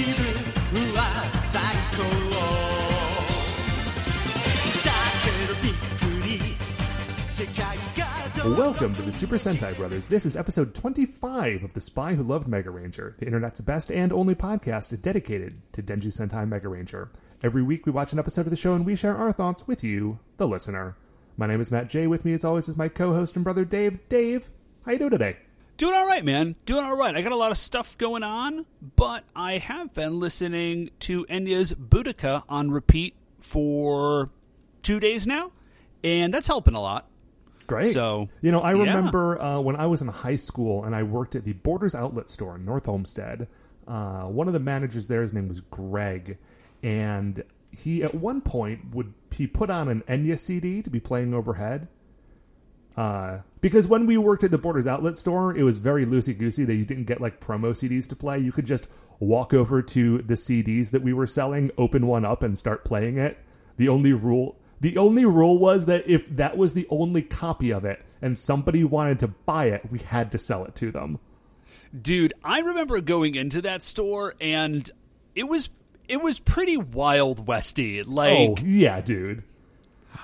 気分は最高だけどびっくり世界がどう Welcome to the Super Sentai Brothers. This is episode 25 of The Spy Who Loved Mega Ranger, the internet's best and only podcast dedicated to Denji Sentai Mega Ranger. Every week we watch an episode of the show and we share our thoughts with you, the listener. My name is Matt J. With me, as always, is my co-host and brother Dave. Dave, how you doing today? Doing all right, man. Doing all right. I got a lot of stuff going on, but I have been listening to Enya's Boadicea on repeat for two days now, and that's helping a lot. Great. So, you know, I yeah. remember uh, when I was in high school and I worked at the Borders Outlet store in North Homestead. Uh, one of the managers there, his name was Greg, and he at one point would he put on an Enya CD to be playing overhead. Uh, because when we worked at the Borders Outlet store, it was very loosey goosey that you didn't get like promo CDs to play. You could just walk over to the CDs that we were selling, open one up, and start playing it. The only rule, the only rule was that if that was the only copy of it, and somebody wanted to buy it, we had to sell it to them. dude, I remember going into that store, and it was it was pretty wild westy. Like oh yeah, dude.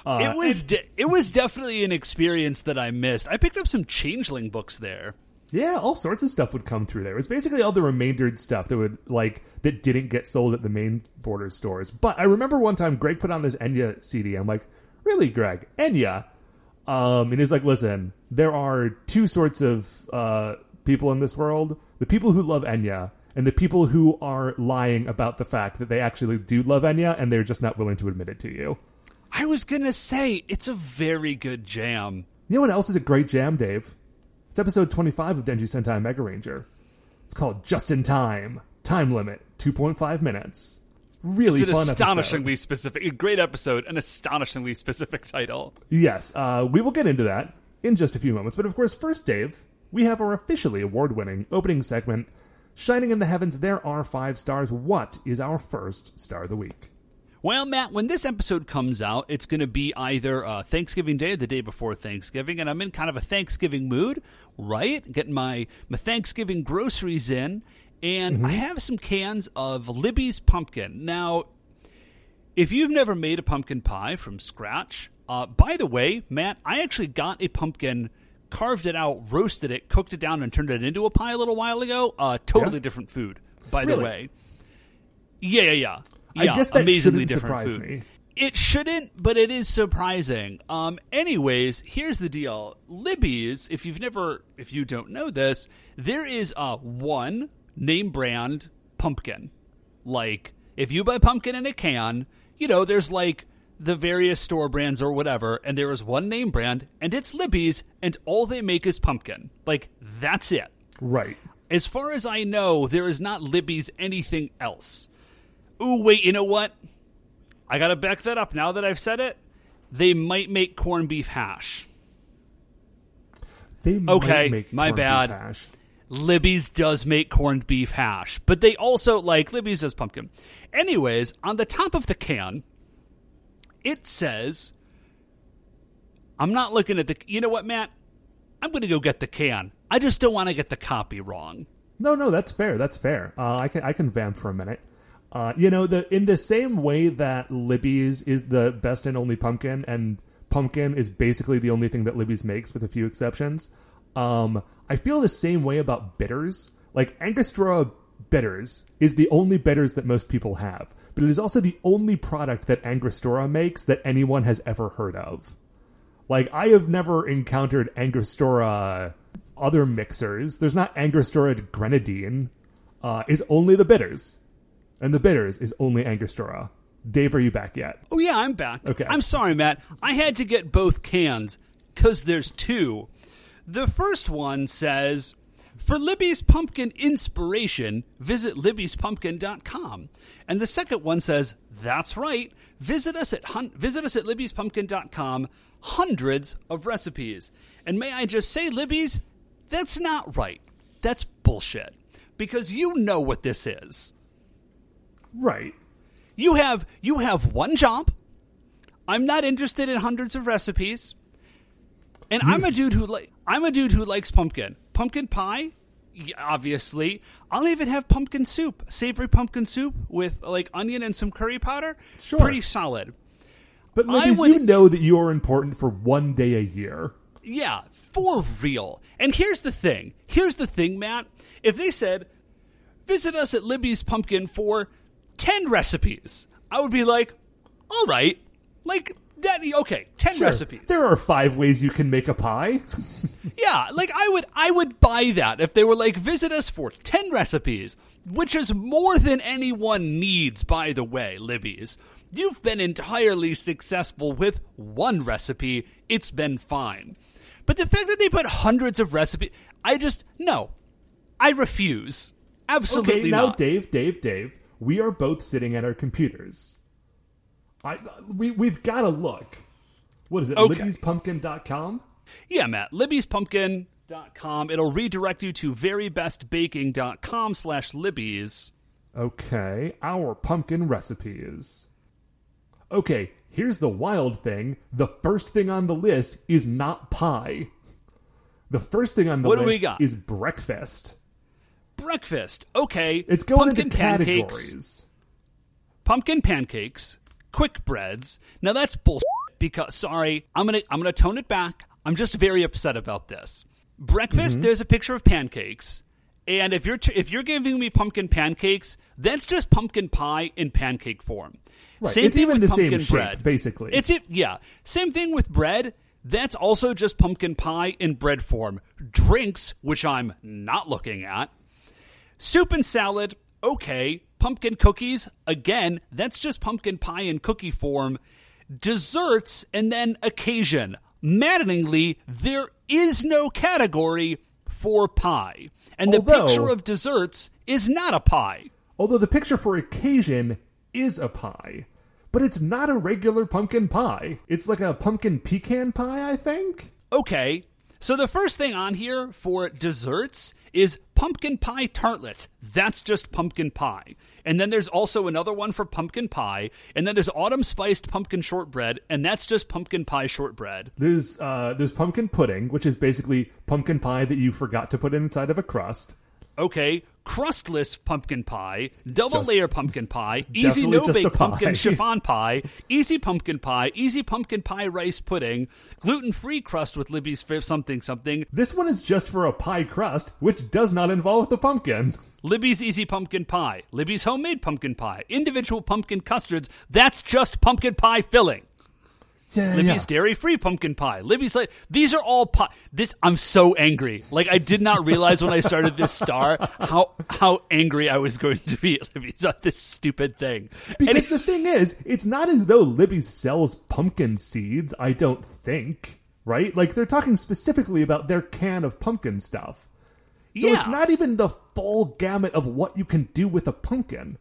Uh, it was de- it was definitely an experience that I missed. I picked up some changeling books there. Yeah, all sorts of stuff would come through there. It was basically all the remaindered stuff that would like that didn't get sold at the main border stores. But I remember one time Greg put on this Enya CD. I'm like, really, Greg, Enya? Um, and he's like, listen, there are two sorts of uh, people in this world: the people who love Enya and the people who are lying about the fact that they actually do love Enya and they're just not willing to admit it to you. I was gonna say it's a very good jam. You know what else is a great jam, Dave? It's episode 25 of Denji Sentai Mega Ranger. It's called Just in Time. Time limit 2.5 minutes. Really It's an fun astonishingly episode. specific, a great episode, an astonishingly specific title. Yes, uh, we will get into that in just a few moments. But of course, first, Dave, we have our officially award winning opening segment. Shining in the heavens, there are five stars. What is our first star of the week? Well, Matt, when this episode comes out, it's going to be either uh, Thanksgiving Day or the day before Thanksgiving, and I'm in kind of a Thanksgiving mood, right? Getting my, my Thanksgiving groceries in, and I have some cans of Libby's pumpkin. Now, if you've never made a pumpkin pie from scratch, uh, by the way, Matt, I actually got a pumpkin, carved it out, roasted it, cooked it down, and turned it into a pie a little while ago. Uh, totally Yeah? different food, by the way. Yeah, yeah, yeah. I Yeah, guess that amazingly shouldn't different surprise food. me. It shouldn't, but it is surprising. Um, anyways, here's the deal. Libby's, if you've never, if you don't know this, there is a one name brand pumpkin. Like, if you buy pumpkin in a can, you know, there's like the various store brands or whatever, and there is one name brand, and it's Libby's, and all they make is pumpkin. Like, that's it. Right. As far as I know, there is not Libby's anything else. Ooh, wait, you know what? I gotta back that up now that I've said it. They might make corned beef hash. They Okay, make my corned beef bad. hash. Libby's does make corned beef hash, but they also like Libby's does pumpkin. Anyways, on the top of the can, it says, I'm not looking at the. You know what, Matt? I'm going to go get the can. I just don't want to get the copy wrong. No, no, that's fair. That's fair. Uh, I can I can vamp for a minute. Uh, you know, the in the same way that Libby's is the best and only pumpkin, and pumpkin is basically the only thing that Libby's makes, with a few exceptions. Um, I feel the same way about bitters. Like Angostura bitters is the only bitters that most people have, but it is also the only product that Angostura makes that anyone has ever heard of. Like I have never encountered Angostura other mixers. There's not Angostura grenadine. Uh, it's only the bitters, and the bitters is only Angostura. Dave, are you back yet? Oh yeah, I'm back. Okay. I'm sorry, Matt. I had to get both cans because there's two. The first one says, "For Libby's pumpkin inspiration, visit libby'spumpkin.com," and the second one says, "That's right. Visit us at hun- visit us at libby'spumpkin.com. Hundreds of recipes." And may I just say, Libby's, that's not right. That's bullshit. Because you know what this is. Right. You have you have one job. I'm not interested in hundreds of recipes. And I'm a dude who like I'm a dude who likes pumpkin. Pumpkin pie, obviously. I'll even have pumpkin soup, savory pumpkin soup with like onion and some curry powder. Sure. Pretty solid. But I would- you know that you are important for one day a year. Yeah, for real. And here's the thing. Here's the thing, Matt. If they said, visit us at Libby's Pumpkin for 10 recipes, I would be like, all right. Like, that, okay, 10 Sure, recipes. There are five ways you can make a pie. Yeah, like I would I would buy that if they were like visit us for 10 recipes, which is more than anyone needs by the way, Libby's. You've been entirely successful with one recipe. It's been fine. But the fact that they put hundreds of recipes, I just no. I refuse. Absolutely okay, now not. Dave, Dave, Dave, we are both sitting at our computers. I we we've got to look. What is it? Okay. Libby'sPumpkin.com? Yeah, Matt. Libby'sPumpkin.com. It'll redirect you to verybestbaking.com slash Libby's. Okay, our pumpkin recipes. Okay, here's the wild thing. The first thing on the list is not pie. The first thing on the What list is breakfast. Breakfast. Okay. It's going pumpkin into pancakes. categories. Pumpkin pancakes, quick breads. Now that's bullshit because sorry, I'm going to I'm to tone it back. I'm just very upset about this. Breakfast, Mm-hmm. there's a picture of pancakes. And if you're t- if you're giving me pumpkin pancakes, that's just pumpkin pie in pancake form. Right, Same it's thing even with the same pumpkin shape, bread. basically. It's it. Yeah. Same thing with bread. That's also just pumpkin pie in bread form. Drinks, which I'm not looking at. Soup and salad, okay. Pumpkin cookies, again, that's just pumpkin pie in cookie form. Desserts, and then occasion. Maddeningly, there is no category for pie. And the Although- picture of desserts is not a pie. Although the picture for occasion is a pie, but it's not a regular pumpkin pie. It's like a pumpkin pecan pie, I think. Okay, so the first thing on here for desserts is pumpkin pie tartlets. That's just pumpkin pie. And then there's also another one for pumpkin pie. And then there's autumn spiced pumpkin shortbread, and that's just pumpkin pie shortbread. There's uh, there's pumpkin pudding, which is basically pumpkin pie that you forgot to put inside of a crust. Okay, crustless pumpkin pie, double Just- layer pumpkin pie, easy no bake pumpkin chiffon pie, easy pumpkin pie, easy pumpkin pie rice pudding, gluten free crust with Libby's something something, This one is just for a pie crust, which does not involve the pumpkin. Libby's Easy Pumpkin Pie, Libby's Homemade Pumpkin Pie, individual pumpkin custards, that's just pumpkin pie filling. Yeah, Libby's Dairy Free Pumpkin Pie, Libby's like these are all pie. This I'm so angry. Like I did not realize when I started this star how how angry I was going to be at Libby's on this stupid thing. And Because the thing is, it's not as though Libby sells pumpkin seeds, I don't think. Right? Like, they're talking specifically about their can of pumpkin stuff. So it's not even the full gamut of what you can do with a pumpkin.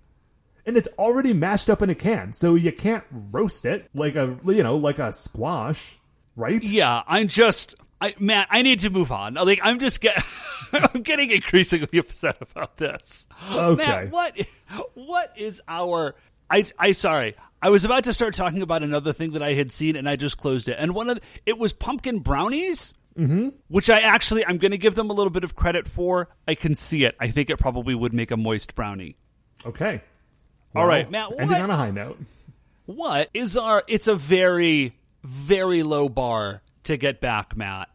And it's already mashed up in a can, so you can't roast it like a, you know, like a squash, right? yeah, I'm just I Matt, I need to move on. Like I'm just get I'm getting increasingly upset about this. Okay. Matt, what what is our I I sorry. I was about to start talking about another thing that I had seen and I just closed it. And one of the, it was pumpkin brownies. Mm-hmm. Which I actually I'm going to give them a little bit of credit for. I can see it. I think it probably would make a moist brownie. Okay. All Well, right, Matt, Ending what- on a high note. What is our? It's a very, very low bar to get back, Matt.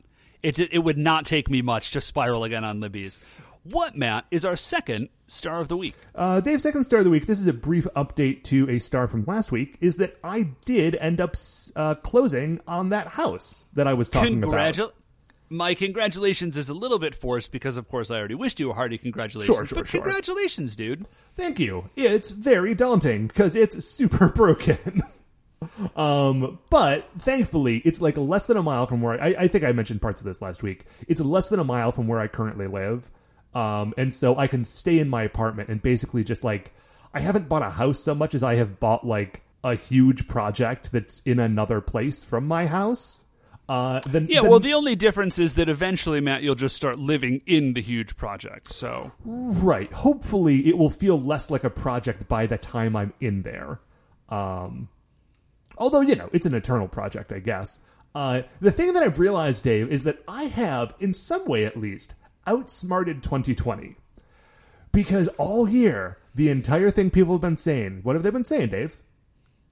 It it would not take me much to spiral again on Libby's. What, Matt, is our second star of the week? Uh, Dave's second star of the week. This is a brief update to a star from last week. Is that I did end up uh, closing on that house that I was talking about. My congratulations is a little bit forced because, of course, I already wished you a hearty congratulations. Sure, sure, but sure. congratulations, dude. Thank you. It's very daunting because it's super broken. um, but thankfully, it's like less than a mile from where I, I think I mentioned parts of this last week. It's less than a mile from where I currently live. Um, and so I can stay in my apartment and basically just like I haven't bought a house so much as I have bought like a huge project that's in another place from my house. Uh, then Yeah, then- well, the only difference is that eventually, Matt, you'll just start living in the huge project. So, Right. Hopefully, it will feel less like a project by the time I'm in there. Um, although, you know, it's an eternal project, I guess. Uh, the thing that I've realized, Dave, is that I have, in some way at least, outsmarted 2020 because all year the entire thing people have been saying. What have they been saying, Dave?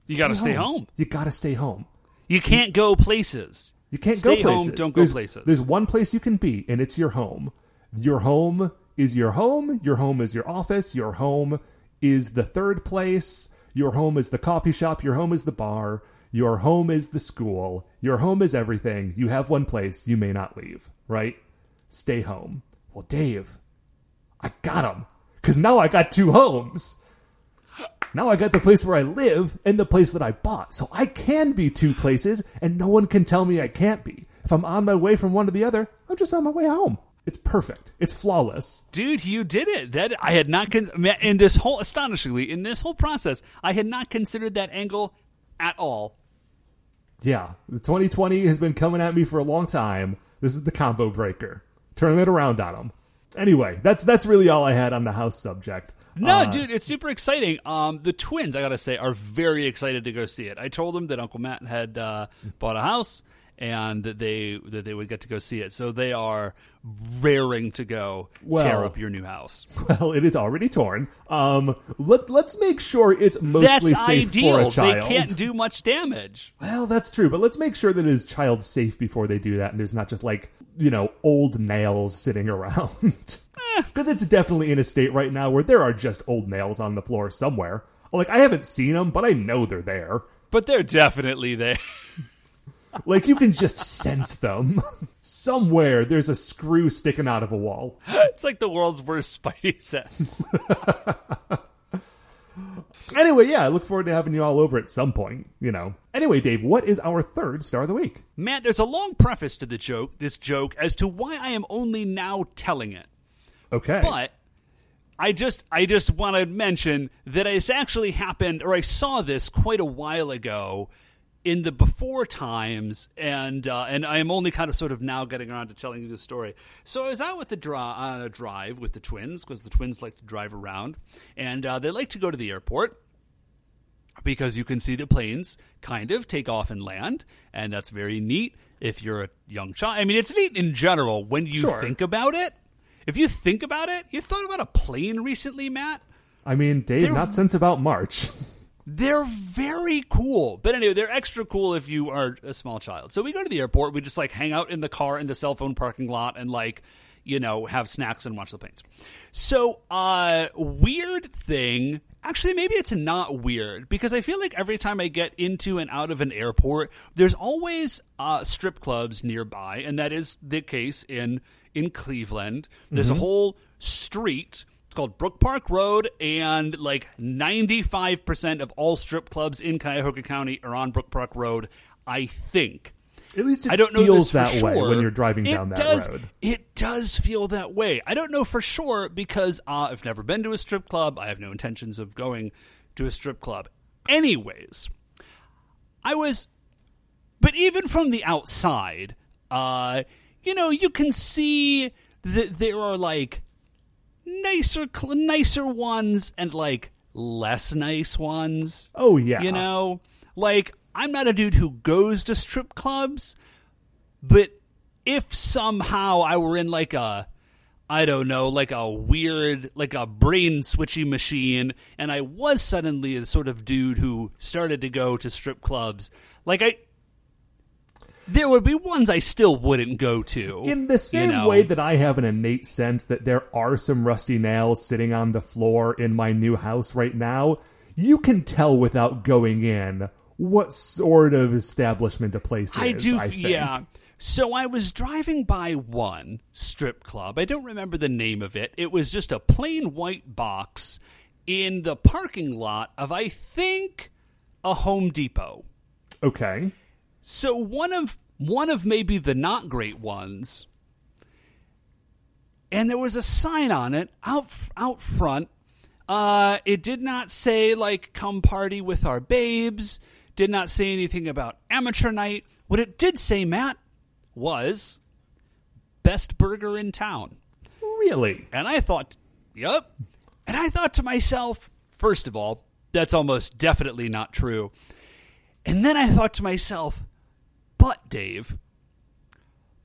You got to stay home. You got to stay home. You can't go places. You can't Stay go home, places. don't go there's, places. There's one place you can be, and it's your home. Your home is your home. Your home is your office. Your home is the third place. Your home is the coffee shop. Your home is the bar. Your home is the school. Your home is everything. You have one place you may not leave, right? Stay home. Well, Dave, I got him. Because now I got two homes. Now I got the place where I live and the place that I bought. So I can be two places and no one can tell me I can't be. If I'm on my way from one to the other, I'm just on my way home. It's perfect. It's flawless. Dude, you did it. That I had not con- in this whole astonishingly in this whole process, I had not considered that angle at all. Yeah, the 2020 has been coming at me for a long time. This is the combo breaker. Turn it around on them. Anyway, that's that's really all I had on the house subject. No, Uh, dude, it's super exciting. Um, the twins, I gotta say, are very excited to go see it. I told them that Uncle Matt had uh, bought a house and that they that they would get to go see it. So they are raring to go Well- tear up your new house. Well, it is already torn. Um, let let's make sure it's mostly That's safe ideal. for a They child. can't do much damage. Well, that's true, but let's make sure that it is child safe before they do that, and there's not just like you know old nails sitting around. Because it's definitely in a state right now where there are just old nails on the floor somewhere. Like I haven't seen them, but I know they're there. But they're definitely there. Like you can just sense them somewhere. There's a screw sticking out of a wall. it's like the world's worst Spidey sense. Anyway, yeah, I look forward to having you all over at some point. You know. Anyway, Dave, what is our third star of the week? Matt, there's a long preface to the joke, this joke, as to why I am only now telling it. Okay. But I just I just want to mention that it's actually happened, or I saw this quite a while ago in the before times, and uh, and I am only kind of sort of now getting around to telling you the story. So I was out with the dri- on a drive with the twins because the twins like to drive around, and uh, they like to go to the airport because you can see the planes kind of take off and land, and that's very neat if you're a young child. I mean, it's neat in general when you Sure. think about it. If you think about it, you thought about a plane recently, Matt? I mean, Dave, They're- not since about March. They're very cool. But anyway, they're extra cool if you are a small child. So we go to the airport, we just like hang out in the car in the cell phone parking lot and like, you know, have snacks and watch the planes. So, uh weird thing, actually maybe it's not weird because I feel like every time I get into and out of an airport, there's always uh strip clubs nearby and that is the case in in Cleveland. There's a whole street it's called Brook Park Road, and like 95% of all strip clubs in Cuyahoga County are on Brook Park Road, I think. At least it I don't know feels that way sure. when you're driving It down that does, road. It does feel that way. I don't know for sure because uh, I've never been to a strip club. I have no intentions of going to a strip club. Anyways, I was, but even from the outside, uh, you know, you can see that there are like nicer, cl- nicer ones and like less nice ones. Oh yeah. You know, like I'm not a dude who goes to strip clubs, but if somehow I were in like a I don't know, like a weird, like a brain switchy machine, and I was suddenly the sort of dude who started to go to strip clubs. Like I, there would be ones I still wouldn't go to. In the same know. way that I have an innate sense that there are some rusty nails sitting on the floor in my new house right now, you can tell without going in what sort of establishment a place I is. do, I think. yeah. So I was driving by one strip club. I don't remember the name of it. It was just a plain white box in the parking lot of, I think, a Home Depot. Okay. So one of one of maybe the not great ones, and there was a sign on it out out front. Uh, it did not say like "Come party with our babes." Did not say anything about amateur night. What it did say, Matt, was best burger in town. Really? And I thought, yep. And I thought to myself, first of all, that's almost definitely not true. And then I thought to myself, but Dave,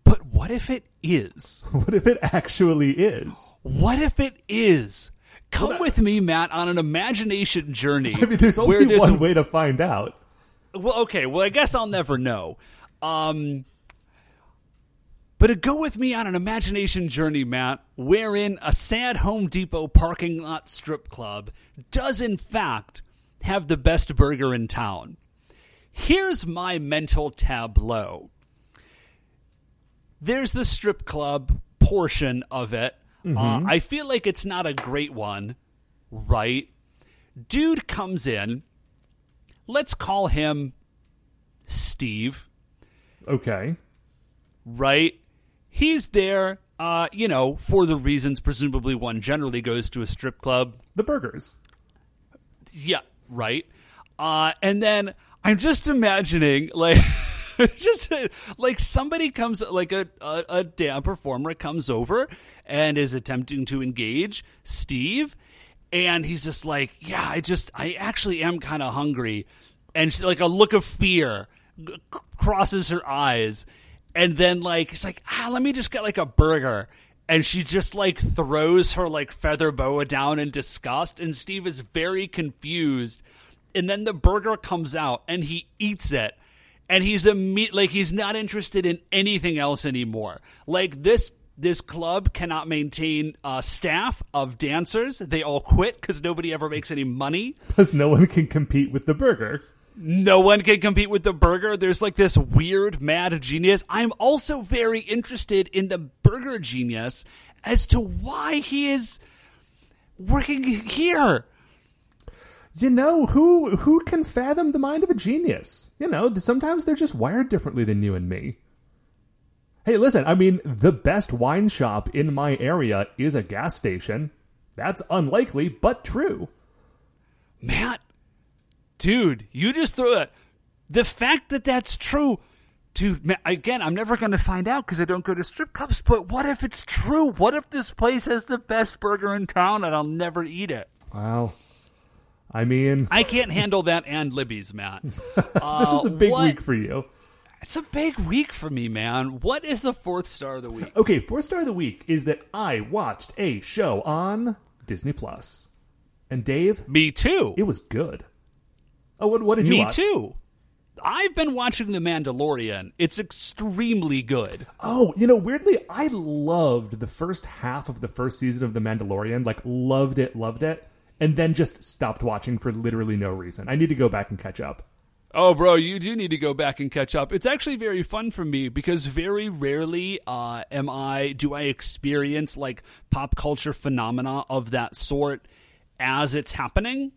but what if it is? What if it actually is? What if it is? Come with me, Matt, on an imagination journey. I mean, there's where only there's one a- way to find out. Well, okay. Well, I guess I'll never know. Um, but to go with me on an imagination journey, Matt, wherein a sad Home Depot parking lot strip club does, in fact, have the best burger in town. Here's my mental tableau there's the strip club portion of it. Uh, I feel like it's not a great one, right? Dude comes in. Let's call him Steve, Okay. right? He's there, uh, you know, for the reasons presumably one generally goes to a strip club. The burgers. Yeah, right. Uh, and then I'm just imagining like. just like somebody comes like a, a a damn performer comes over and is attempting to engage Steve and he's just like yeah I just I actually am kind of hungry and she, like a look of fear crosses her eyes and then like he's like ah let me just get like a burger and she just like throws her like feather boa down in disgust and Steve is very confused and then the burger comes out and he eats it and he's a imme- like he's not interested in anything else anymore like this this club cannot maintain uh, staff of dancers they all quit because nobody ever makes any money Because no one can compete with the burger. no one can compete with the burger. There's like this weird mad genius. I'm also very interested in the burger genius as to why he is working here. You know, who who can fathom the mind of a genius? You know, sometimes they're just wired differently than you and me. Hey, listen, I mean, the best wine shop in my area is a gas station. That's unlikely, but true. Matt, dude, you just threw it. The fact that that's true, dude, man, again, I'm never going to find out because I don't go to strip clubs, but what if it's true? What if this place has the best burger in town and I'll never eat it? Well, I mean, I can't handle that and Libby's, Matt. Uh, this is a big what- week for you. It's a big week for me, man. What is the fourth star of the week? Okay, fourth star of the week is that I watched a show on Disney Plus, and Dave, Me too. it was good. Oh, what, what did you Me watch? too. I've been watching The Mandalorian. It's extremely good. Oh, you know, weirdly, I loved the first half of the first season of The Mandalorian. Like, loved it, loved it, and then just stopped watching for literally no reason. I need to go back and catch up. Oh, bro, you do need to go back and catch up. It's actually very fun for me because very rarely uh, am I do I experience like pop culture phenomena of that sort as it's happening.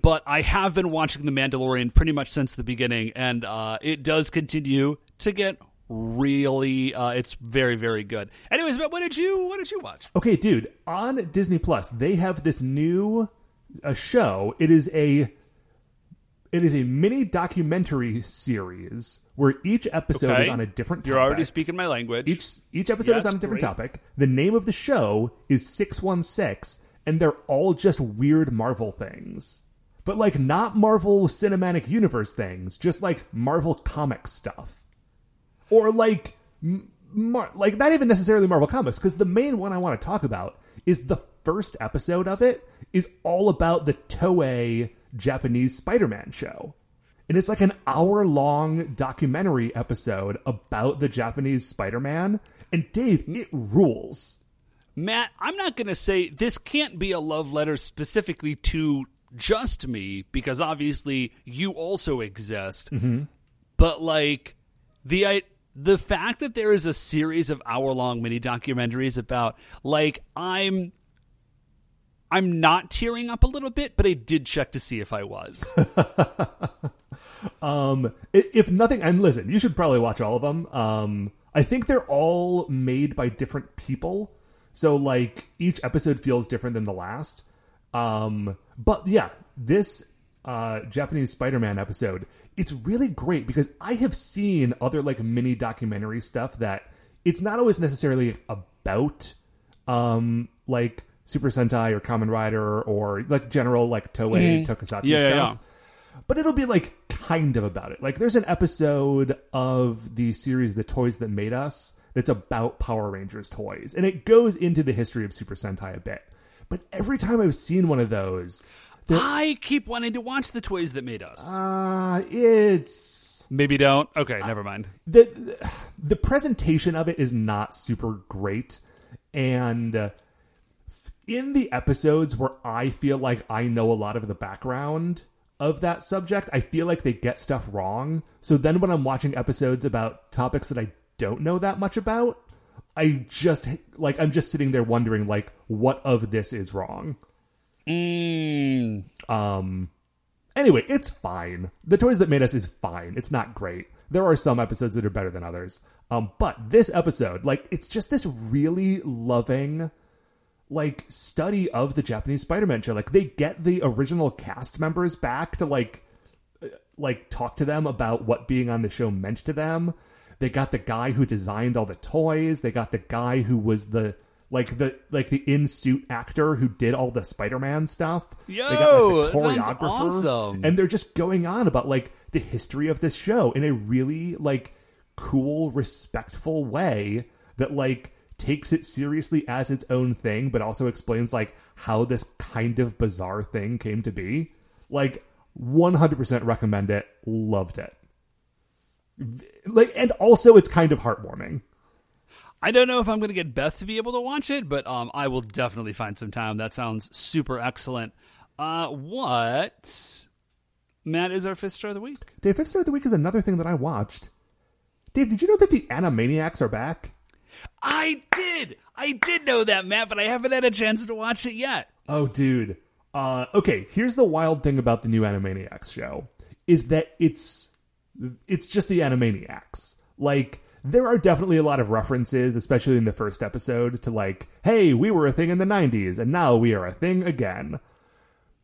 But I have been watching The Mandalorian pretty much since the beginning, and uh, it does continue to get really. Uh, it's very, very good. Anyways, but what did you what did you watch? Okay, dude, on Disney Plus, they have this new a show. It is a it is a mini documentary series where each episode Okay. is on a different topic. You're already speaking my language. Each each episode Yes, is on a different great. topic. The name of the show is 616 and they're all just weird Marvel things. But like not Marvel Cinematic Universe things, just like Marvel comic stuff. Or like Mar- like not even necessarily Marvel comics because the main one I want to talk about is the first episode of it is all about the Toei Japanese Spider-Man show. And it's like an hour long documentary episode about the Japanese Spider Man. And Dave, it rules. Matt, I'm not going to say this can't be a love letter specifically to just me because obviously you also exist. Mm-hmm. But like the I, the fact that there is a series of hour long mini documentaries about like I'm I'm not tearing up a little bit, but I did check to see if I was. Um, if nothing, and listen, you should probably watch all of them. Um, I think they're all made by different people, so like each episode feels different than the last. Um, but yeah, this uh, Japanese Spider-Man episode, it's really great because I have seen other like mini documentary stuff that it's not always necessarily about um like Super Sentai or Kamen Rider or like general like Toei Tokusatsu Yeah, yeah, stuff. yeah. but it'll be like kind of about it. Like there's an episode of the series The Toys That Made Us that's about Power Rangers toys, and it goes into the history of Super Sentai a bit. But every time I've seen one of those, I keep wanting to watch the toys that made us. uh, it's Maybe don't. Okay, never mind. the the presentation of it is not super great and uh, in the episodes where i feel like i know a lot of the background of that subject i feel like they get stuff wrong so then when i'm watching episodes about topics that i don't know that much about i just like i'm just sitting there wondering like what of this is wrong Mm, um anyway it's fine. The toys that made us is fine. It's not great. There are some episodes that are better than others. Um but this episode like it's just this really loving like study of the japanese spider-man show. Like they get the original cast members back to like uh, like talk to them about what being on the show meant to them. They got the guy who designed all the toys. They got the guy who was the like the like the in suit actor who did all the Spider-Man stuff. Yo, they got like, the choreographer, awesome. and they're just going on about like the history of this show in a really like cool, respectful way that like takes it seriously as its own thing, but also explains like how this kind of bizarre thing came to be. Like, one hundred percent recommend it. Loved it. Like, and also it's kind of heartwarming. I don't know if I'm going to get Beth to be able to watch it, but um, I will definitely find some time. That sounds super excellent. Uh, what, Matt, is our fifth star of the week? Dave, Fifth Star of the Week is another thing that I watched. Dave, did you know that the Animaniacs are back? I did. I did know that, Matt, but I haven't had a chance to watch it yet. Oh, dude. Uh, okay, here's the wild thing about the new Animaniacs show is that it's it's just the Animaniacs. Like there are definitely a lot of references, especially in the first episode, to like, hey, we were a thing in the '90s, and now we are a thing again.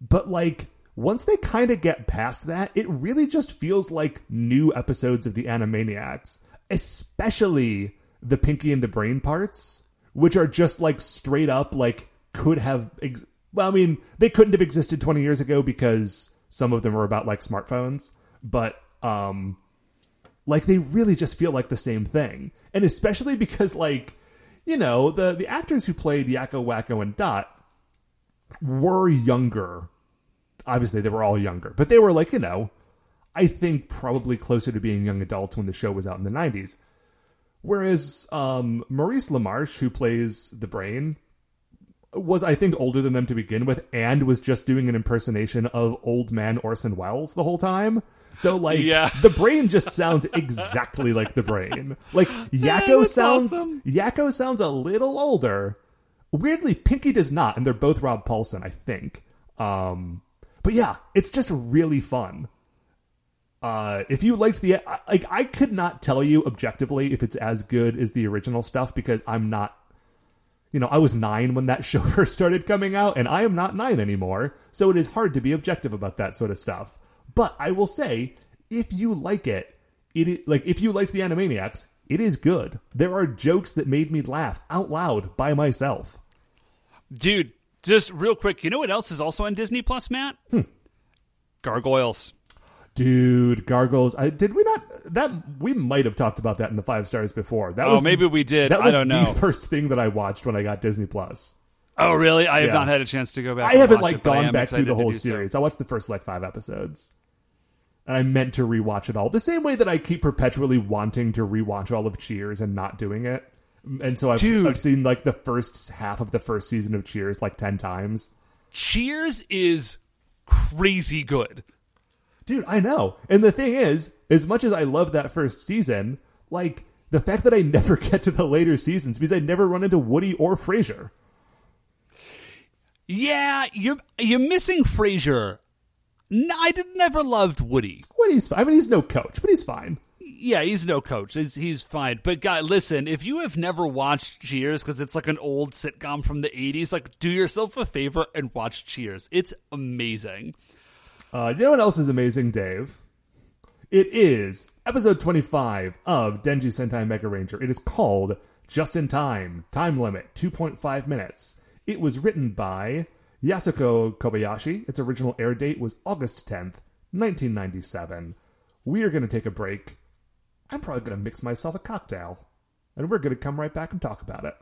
But like once they kind of get past that, it really just feels like new episodes of the Animaniacs, especially the Pinky and the Brain parts, which are just like straight up like could have. Ex- well, I mean, they couldn't have existed 20 years ago because some of them are about like smartphones, but um, like they really just feel like the same thing, and especially because like you know the the actors who played Yakko, Wakko, and Dot were younger obviously they were all younger, but they were like, you know, I think probably closer to being young adults when the show was out in the 90s. Whereas um, Maurice LaMarche, who plays the brain, was I think older than them to begin with and was just doing an impersonation of old man Orson Welles the whole time. So like Yeah. the brain just sounds exactly like the brain. Like Yakko that's sounds awesome. Yakko sounds a little older. Weirdly, Pinky does not, and they're both Rob Paulsen, I think. Um, but yeah, it's just really fun. Uh, if you liked the like, I could not tell you objectively if it's as good as the original stuff because I'm not. You know, I was nine when that show first started coming out, and I am not nine anymore, so it is hard to be objective about that sort of stuff. But I will say, if you like it, it like if you liked the Animaniacs, it is good. There are jokes that made me laugh out loud by myself. Dude, just real quick, you know what else is also on Disney Plus, Matt? Hmm. Gargoyles. Dude, Gargoyles. I, did we not? That we might have talked about that in the five stars before. That Oh, was maybe we did. That I was don't the first thing that I watched when I got Disney Plus. Oh, really? I have Yeah. not had a chance to go back. I haven't like it, gone back through the whole do so. series. I watched the first like five episodes, and I meant to rewatch it all. The same way that I keep perpetually wanting to rewatch all of Cheers and not doing it. And so I've, Dude. I've seen like the first half of the first season of Cheers like ten times. Cheers is crazy good. Dude, I know. And the thing is, as much as I love that first season, like the fact that I never get to the later seasons because I never run into Woody or Frasier. Yeah, you're you're missing Frasier. No, I did, never loved Woody. Woody's fine. I mean, he's no coach, but he's fine. Yeah, he's no coach. He's, he's fine. But guy, listen, if you have never watched Cheers because it's like an old sitcom from the '80s, like do yourself a favor and watch Cheers. It's amazing. Uh, you know what else is amazing, Dave? It is episode 25 of Denji Sentai Mega Ranger. It is called Just in Time, Time Limit, 2.5 minutes. It was written by Yasuko Kobayashi. Its original air date was August 10th, 1997. We are going to take a break. I'm probably going to mix myself a cocktail, and we're going to come right back and talk about it.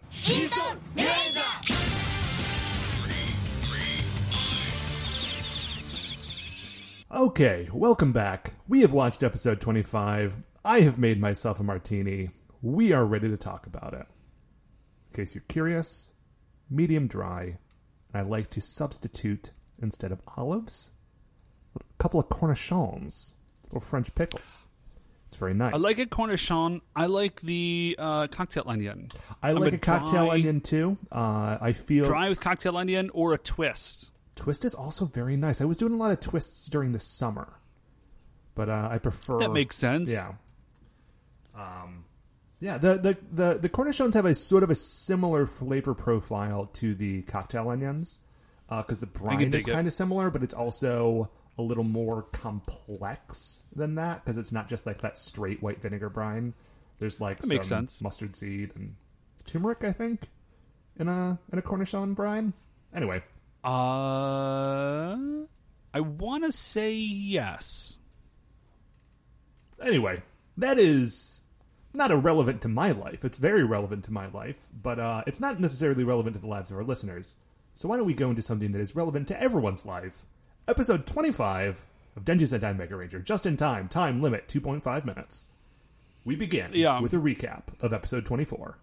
Okay, welcome back. We have watched episode 25. I have made myself a martini. We are ready to talk about it. In case you're curious, medium dry. And I like to substitute, instead of olives, a couple of cornichons, little French pickles. It's very nice. I like a cornichon. I like the uh, cocktail onion. I I'm like a a cocktail dry- onion too. Uh, I feel Dry with cocktail onion or a twist. Twist is also very nice. I was doing a lot of twists during the summer, but uh, I prefer That makes sense. Yeah. Um, yeah. The, the the the cornichons have a sort of a similar flavor profile to the cocktail onions because the brine is kind of similar, but it's also a little more complex than that because it's not just like that straight white vinegar brine. There's like That makes some sense. mustard seed and turmeric, I think, in a in a cornichon brine. Anyway, Uh, I want to say yes. anyway, that is not irrelevant to my life. It's very relevant to my life, but uh, it's not necessarily relevant to the lives of our listeners. So why don't we go into something that is relevant to everyone's life? Episode 25 of Denji Sentai Mega Ranger, just in time, time limit 2.5 minutes. We begin Yeah. with a recap of episode 24.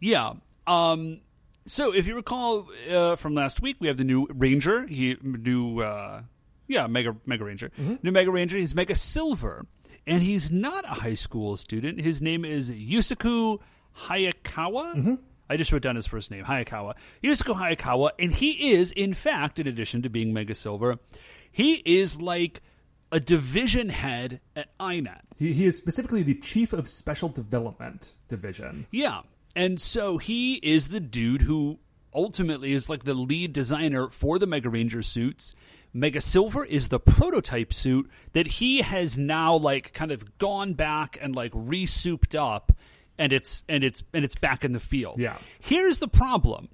Yeah. Um. So if you recall uh, from last week, we have the new Ranger. He new. Uh, yeah, Mega Mega Ranger. New Mega Ranger. He's Mega Silver, and he's not a high school student. His name is Yusaku Hayakawa. I just wrote down his first name, Hayakawa. Yusaku Hayakawa, and he is, in fact, in addition to being Mega Silver, he is like a division head at INET. He, he is specifically the Chief of Special Development Division. Yeah. And so he is the dude who ultimately is like the lead designer for the Mega Ranger suits. Mega Silver is the prototype suit that he has now like kind of gone back and like re-souped up and it's and it's and it's back in the field. Yeah. Here's the problem.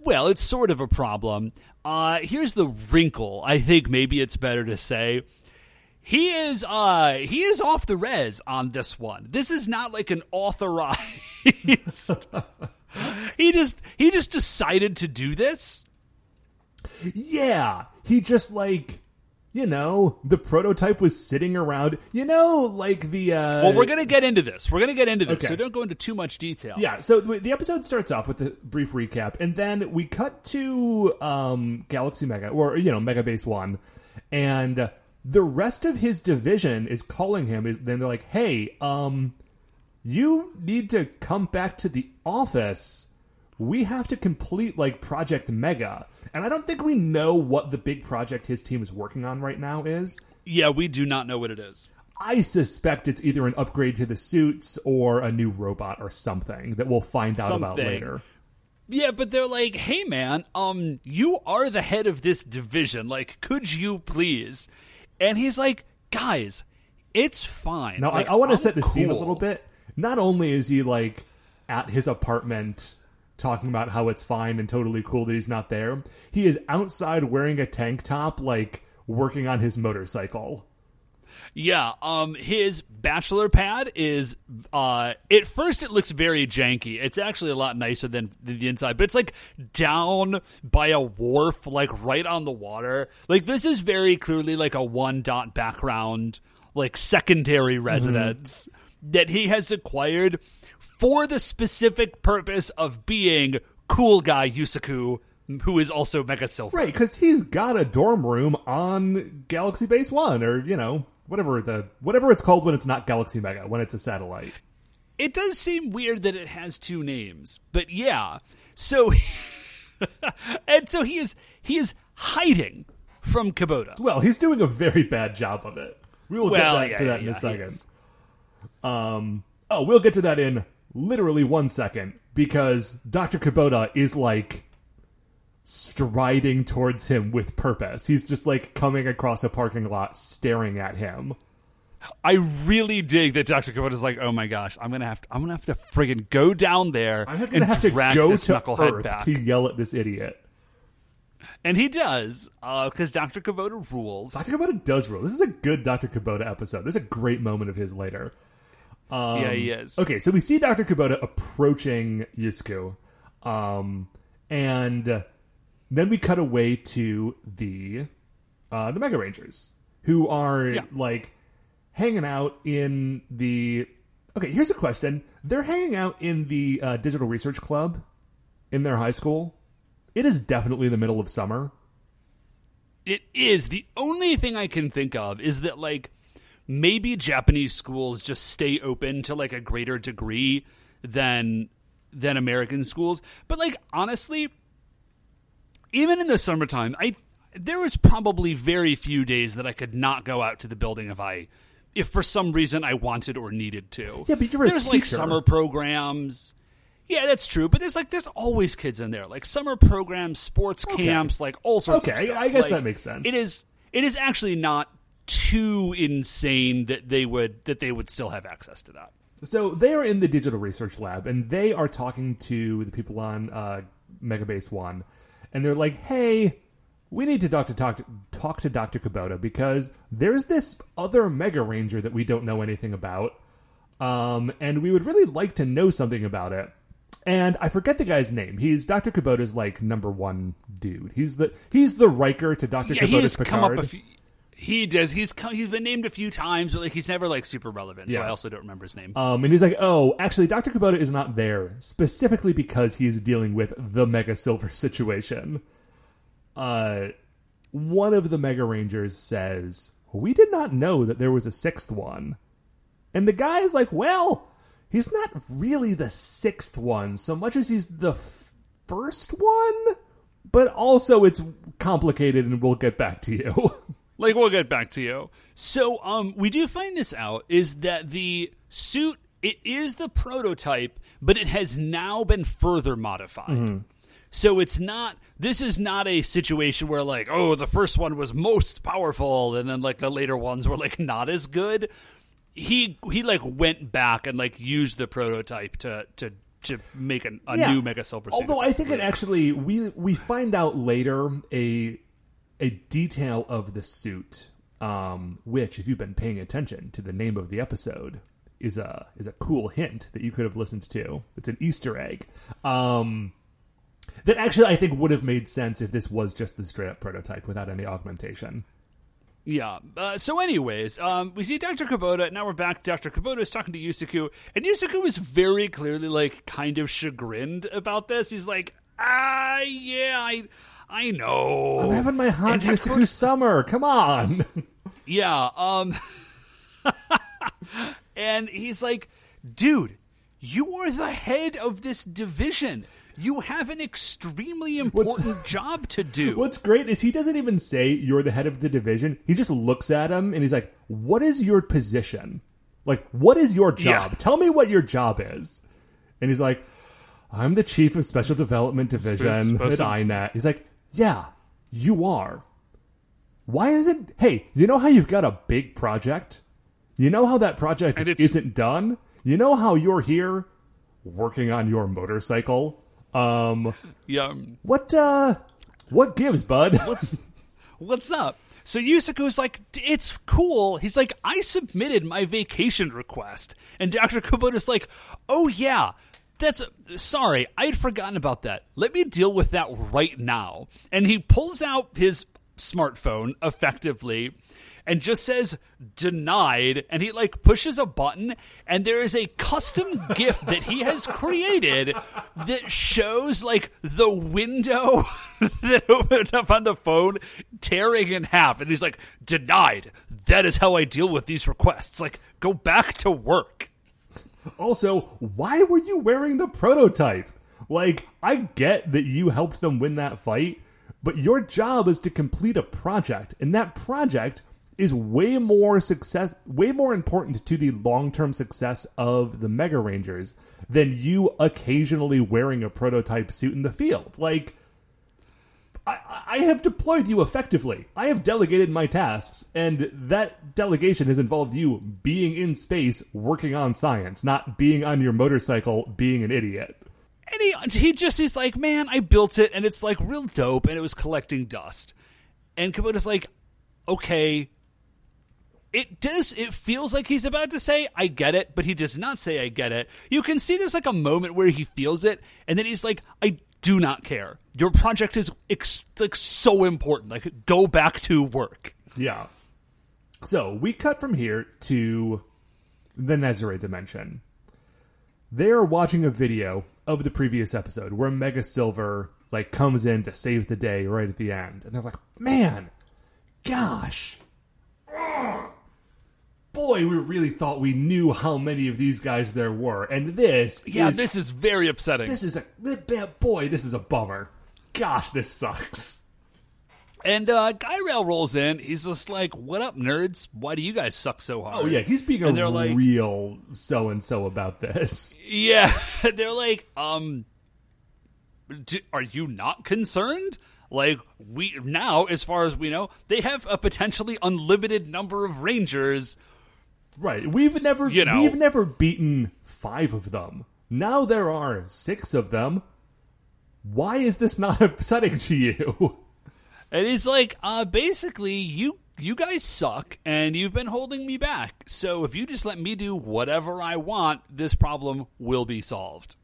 Well, it's sort of a problem. Uh, here's the wrinkle. I think maybe it's better to say he is uh he is off the res on this one. This is not like an authorized. he just he just decided to do this. Yeah, he just like, you know, the prototype was sitting around. You know, like the. Uh, Well, we're gonna get into this. We're gonna get into this, Okay. so don't go into too much detail. Yeah, so the the episode starts off with a brief recap, and then we cut to um, Galaxy Mega, or you know, Mega Base One, and the rest of his division is calling him. Is then they're like, "Hey, um, you need to come back to the office. We have to complete like Project Mega." And I don't think we know what the big project his team is working on right now is. yeah, we do not know what it is. I suspect it's either an upgrade to the suits or a new robot or something that we'll find out about later. Yeah, but they're like, "Hey, man, um, you are the head of this division. Like, could you please?" And he's like, "Guys, it's fine." Now, Like, I, I want to set the scene a little bit. Not only is he like at his apartment talking about how it's fine and totally cool that he's not there, he is outside wearing a tank top, like working on his motorcycle. Yeah, um his bachelor pad is uh at first it looks very janky. It's actually a lot nicer than, than the inside, but it's like down by a wharf, like right on the water. Like this is very clearly like a one dot background, like secondary residence that he has acquired for the specific purpose of being cool guy Yusaku, who is also Mega Silver. Right, because he's got a dorm room on Galaxy Base One, or you know, whatever the whatever it's called when it's not Galaxy Mega, when it's a satellite. It does seem weird that it has two names, but yeah. So, and so he is he is hiding from Kubota. Well, he's doing a very bad job of it. We will Well, get yeah, to that yeah, in yeah, a second. Um, oh, we'll get to that in literally one second because Dr. Kubota is like striding towards him with purpose. He's just like coming across a parking lot staring at him. I really dig that Doctor Kubota is like, oh my gosh, I'm gonna have to, I'm gonna have to friggin' go down there I'm and have to drag go this to knucklehead Earth back. to yell at this idiot. And he does, because Dr. Kubota rules. Dr. Kubota does rule. This is a good Dr. Kubota episode. There's a great moment of his later. Um, yeah, he is. Okay, so we see Dr. Kubota approaching Yusaku. Um, and then we cut away to the uh, the Mega Rangers, who are Yeah. like hanging out in the. Okay, here's a question. They're hanging out in the uh, Digital Research Club in their high school. It is definitely the middle of summer. It is. The only thing I can think of is that, like, maybe Japanese schools just stay open to, like, a greater degree than than American schools. But, like, honestly, even in the summertime, I there was probably very few days that I could not go out to the building if I if for some reason I wanted or needed to. Yeah, but you're a there's like summer programs. Yeah, that's true. But there's like there's always kids in there, like summer programs, sports camps, like all sorts. of Okay, stuff. I guess Like, that makes sense. It is. It is actually not too insane that they would that they would still have access to that. So they are in the digital research lab, and they are talking to the people on uh, Megabase One, and they're like, "Hey, we need to talk to talk to talk to Doctor Kubota because there's this other Mega Ranger that we don't know anything about, um, and we would really like to know something about it." And I forget the guy's name. He's Doctor Kubota's like number one dude. He's the he's the Riker to Doctor Yeah, Kubota's he's Picard. come up a few. He does. He's come, he's been named a few times, but like he's never like super relevant. So Yeah. I also don't remember his name. Um, and he's like, oh, actually, Dr. Kubota is not there, specifically because he's dealing with the Mega Silver situation. Uh, one of the Mega Rangers says, we did not know that there was a sixth one. And the guy is like, well, he's not really the sixth one so much as he's the f- first one, but also it's complicated and we'll get back to you. Like we'll get back to you. So um we do find this out is that the suit it is the prototype, but it has now been further modified. So it's not this is not a situation where like, oh, the first one was most powerful and then like the later ones were like not as good. He he like went back and like used the prototype to to to make an, a Yeah. new Mega Silver suit. Although I think it actually we we find out later a a detail of the suit, um, which if you've been paying attention to the name of the episode, is a is a cool hint that you could have listened to. It's an Easter egg. Um, that actually I think would have made sense if this was just the straight up prototype without any augmentation. Yeah. Uh, so, anyways, um, we see Dr. Kubota. Now we're back. Dr. Kubota is talking to Yusaku, and Yusaku is very clearly like kind of chagrined about this. He's like, "Ah, yeah, I, I know. I'm having my hot Dr. Summer. Come on. Yeah. Um. and he's like, dude, you are the head of this division. You have an extremely important job to do. What's great is he doesn't even say you're the head of the division. He just looks at him and he's like, "What is your position? Like, what is your job? Yeah. Tell me what your job is." And he's like, "I'm the chief of special development division at Special- INET." He's like, "Yeah, you are. Why isn't? Hey, you know how you've got a big project? You know how that project isn't done? You know how you're here working on your motorcycle? Um." Yeah. What uh what gives, bud? what's what's up? So Yusaku's like, it's cool. He's like, I submitted my vacation request, and Doctor Kubota's like, oh yeah, that's sorry, I'd forgotten about that. Let me deal with that right now. And he pulls out his smartphone effectively. And just says denied, and he like pushes a button, and there is a custom GIF that he has created that shows like the window that opened up on the phone tearing in half. And he's like, denied. That is how I deal with these requests. Like, go back to work. Also, why were you wearing the prototype? Like, I get that you helped them win that fight, but your job is to complete a project, and that project is way more success way more important to the long-term success of the Mega Rangers than you occasionally wearing a prototype suit in the field. Like I, I have deployed you effectively. I have delegated my tasks, and that delegation has involved you being in space working on science, not being on your motorcycle being an idiot. And he he just he's like, man, I built it and it's like real dope and it was collecting dust. And Kubota's like, okay. It does it feels like he's about to say, I get it, but he does not say I get it. You can see there's like a moment where he feels it, and then he's like, I do not care. Your project is ex- like so important. Like go back to work. Yeah. So we cut from here to the Nezare dimension. They're watching a video of the previous episode where Mega Silver like comes in to save the day right at the end, and they're like, "Man, gosh, Ugh. Boy, we really thought we knew how many of these guys there were, and this, Yeah, is, this is very upsetting. this is a boy, this is a bummer. Gosh, this sucks." And uh, Guy Rail rolls in. He's just like, "What up, nerds? Why do you guys suck so hard?" Oh yeah, he's being a And they're like- real so and so about this. yeah. They're like, um, d are you not concerned? Like we now, as far as we know, they have a potentially unlimited number of rangers. Right. We've never You know. we've never beaten five of them. Now there are six of them. Why is this not upsetting to you? And he's like, uh, basically, you you guys suck, and you've been holding me back. So if you just let me do whatever I want, this problem will be solved.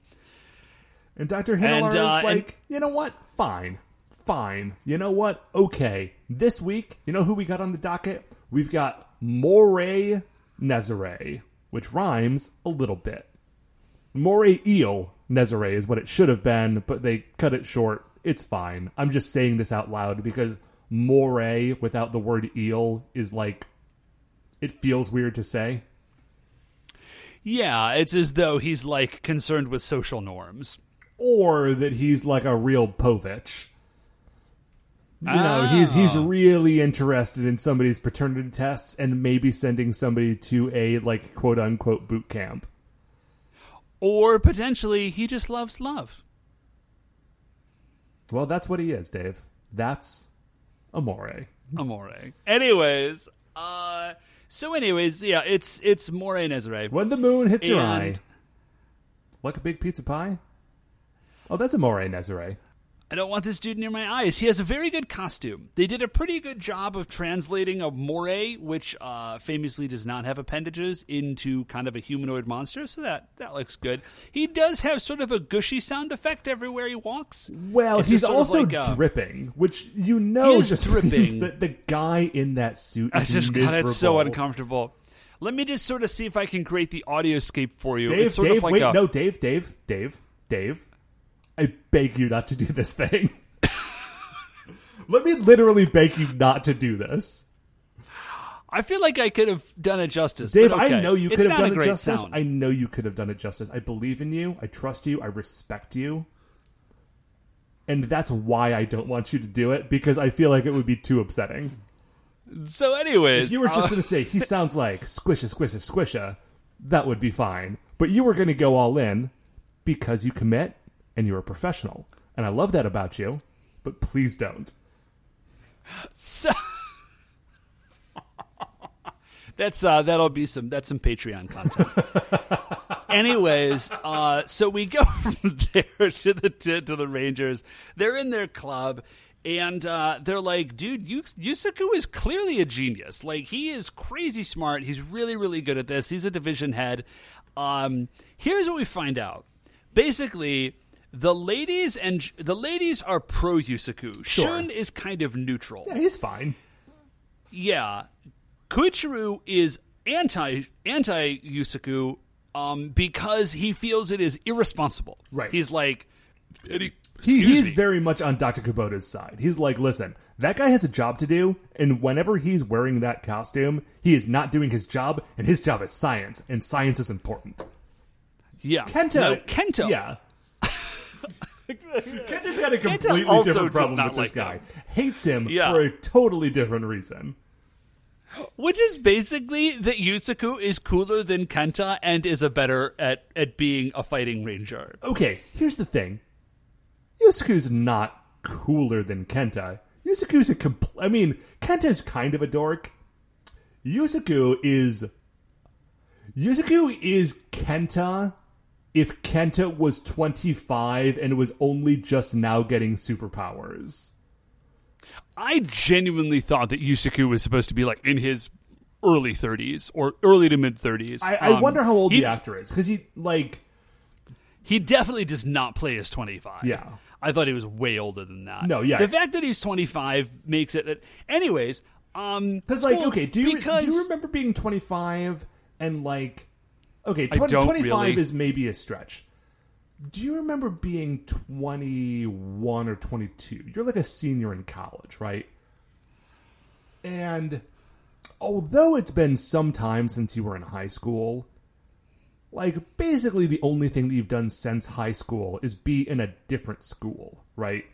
And Dr. Hinelar And, uh, is like, you know what? Fine. Fine. You know what? Okay. This week, you know who we got on the docket? We've got Moray Nezare, which rhymes a little bit. Moray Eel Nezare is what it should have been, but they cut it short. It's fine. I'm just saying this out loud because Moray without the word eel is like, it feels weird to say. Yeah, it's as though he's like concerned with social norms. or that he's like a real povich. You know, Ah. he's he's really interested in somebody's paternity tests and maybe sending somebody to a like quote unquote boot camp. Or potentially he just loves love. Well, that's what he is, Dave. That's Amore. Amore. Anyways, uh so anyways, yeah, it's it's More Nezare. When the moon hits your eye, like a big pizza pie. Oh, that's Amore Nezare. I don't want this dude near my eyes. He has a very good costume. They did a pretty good job of translating a moray, which uh, famously does not have appendages, into kind of a humanoid monster. So that that looks good. He does have sort of a gushy sound effect everywhere he walks. Well, It's he's just sort of also like a- dripping, which you know just dripping. means that the guy in that suit I is just miserable. God, it's so uncomfortable. Let me just sort of see if I can create the audioscape for you. Dave, it's sort Dave, of like wait, a, no, Dave, Dave, Dave, Dave. I beg you not to do this thing. Let me literally beg you not to do this. I feel like I could have done it justice. Dave, okay. I know you It's could have done it justice. sound. I know you could have done it justice. I believe in you. I trust you. I respect you. And that's why I don't want you to do it because I feel like it would be too upsetting. So, anyways, If you were just uh, going to say he sounds like squisha squisha squisha, that would be fine. But you were going to go all in because you commit and you're a professional. And I love that about you, but please don't. So that's uh that'll be some that's some Patreon content. Anyways, uh so we go from there to the to, to the Rangers. They're in their club and uh, they're like, dude, Yus- Yusaku is clearly a genius. Like he is crazy smart. He's really, really good at this. He's a division head. Um, here's what we find out. Basically, the ladies and the ladies are pro Yusaku. Shun is kind of neutral. Yeah, he's fine. Yeah, Koichiro is anti anti Yusaku um, because he feels it is irresponsible. Right. He's like, he, He, he's me. very much on Dr. Kubota's side. He's like, listen, that guy has a job to do, and whenever he's wearing that costume, he is not doing his job, and his job is science, and science is important. yeah. Kento. no, Kento, yeah. Kenta's got a completely different problem with this like guy. him. Hates him Yeah. for a totally different reason. which is basically that Yusaku is cooler than Kenta and is a better at at being a fighting ranger. Okay, here's the thing. Yusaku's not cooler than Kenta. Yusaku's a compl- I mean, Kenta's kind of a dork. Yusaku is Yusaku is Kenta if Kenta was 25 and was only just now getting superpowers. I genuinely thought that Yusaku was supposed to be like in his early 30s or early to mid 30s. I, I Um, wonder how old he, the actor is because he like He definitely does not play as 25. Yeah. I thought he was way older than that. No, yeah. The fact that he's 25 makes it. That, anyways, um, because like okay, do you because do you remember being 25 and like okay, 20, 25 really. is maybe a stretch. Do you remember being 21 or 22? You're like a senior in college, right? And although it's been some time since you were in high school, like basically the only thing that you've done since high school is be in a different school, right?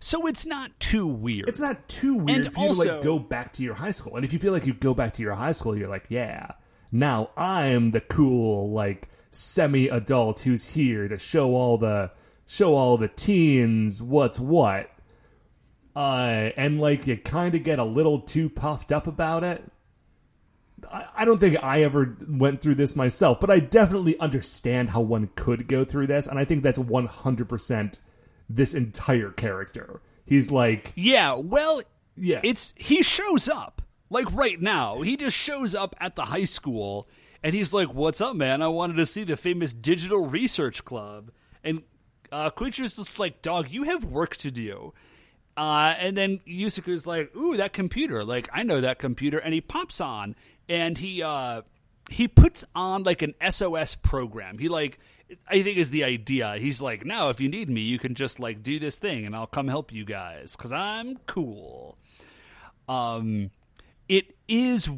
So it's not too weird. It's not too weird And for you also- like go back to your high school. And if you feel like you go back to your high school, you're like, yeah, now I'm the cool like semi-adult who's here to show all the show all the teens what's what. Uh, and like you kind of get a little too puffed up about it. I, I don't think I ever went through this myself, but I definitely understand how one could go through this, and I think that's one hundred percent this entire character. He's like, Yeah, well, Yeah. It's he shows up like right now. He just shows up at the high school and he's like, "What's up, man? I wanted to see the famous Digital Research Club." And uh, Koichiro's just like, "Dog, you have work to do." Uh, and then Yusaku's like, "Ooh, that computer! Like, I know that computer." And he pops on and he uh, he puts on like an SOS program. He like I think is the idea. He's like, now if you need me, you can just like do this thing, and I'll come help you guys because I'm cool. Um, it is.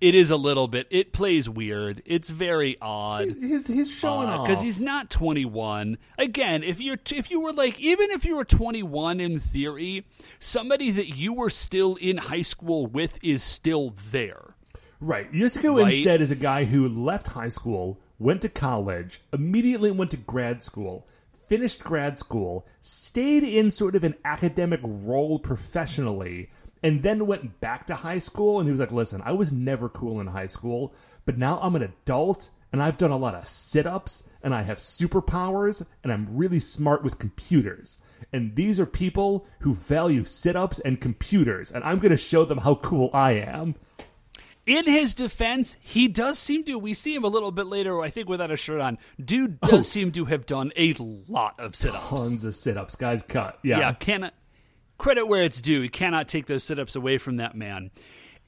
It is a little bit. It plays weird. It's very odd he's, he's showing off because he's not 21 again if you're if you were like even if you were 21 in theory somebody that you were still in high school with is still there right. Yusaku Right. instead is a guy who left high school, went to college, immediately went to grad school, finished grad school, stayed in sort of an academic role professionally, and then went back to high school. And he was like, "Listen, I was never cool in high school, but now I'm an adult." And I've done a lot of sit ups, and I have superpowers, and I'm really smart with computers. And these are people who value sit ups and computers, and I'm going to show them how cool I am. in his defense he does seem to we see him a little bit later i think without a shirt on dude does Oh. seem to have done a lot of sit-ups Tons of sit ups, guys. Cut. Yeah. yeah cannot credit where it's due. You cannot take those sit-ups away from that man.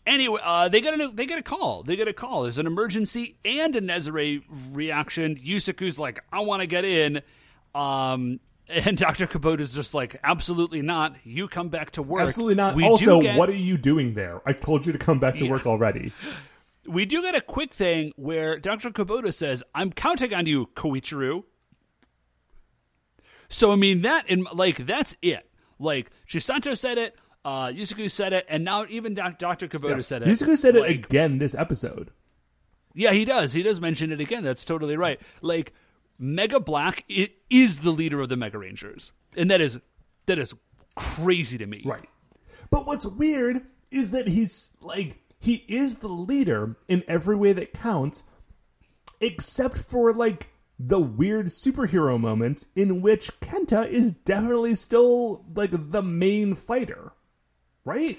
Anyway, uh, they get a they get a call. They get a call. There's an emergency and a Nezare reaction. Yusaku's like, I want to get in. Um, and Dr. Kubota's just like, absolutely not. You come back to work. Absolutely not. We also, get- what are you doing there? I told you to come back to work already. we do get a quick thing where Dr. Kubota says, I'm counting on you, Koichiro. So, I mean, that, and like, that's it. Like, Chisato said it, uh, Yusaku said it, and now even Doc- Dr. Kubota said it. Yusaku said Like, it again this episode. Yeah, he does. He does mention it again. That's totally right. Like, Mega Black is the leader of the Mega Rangers. And that is, that is crazy to me. Right. But what's weird is that he's like he is the leader in every way that counts, except for like the weird superhero moments in which Kenta is definitely still like the main fighter. Right?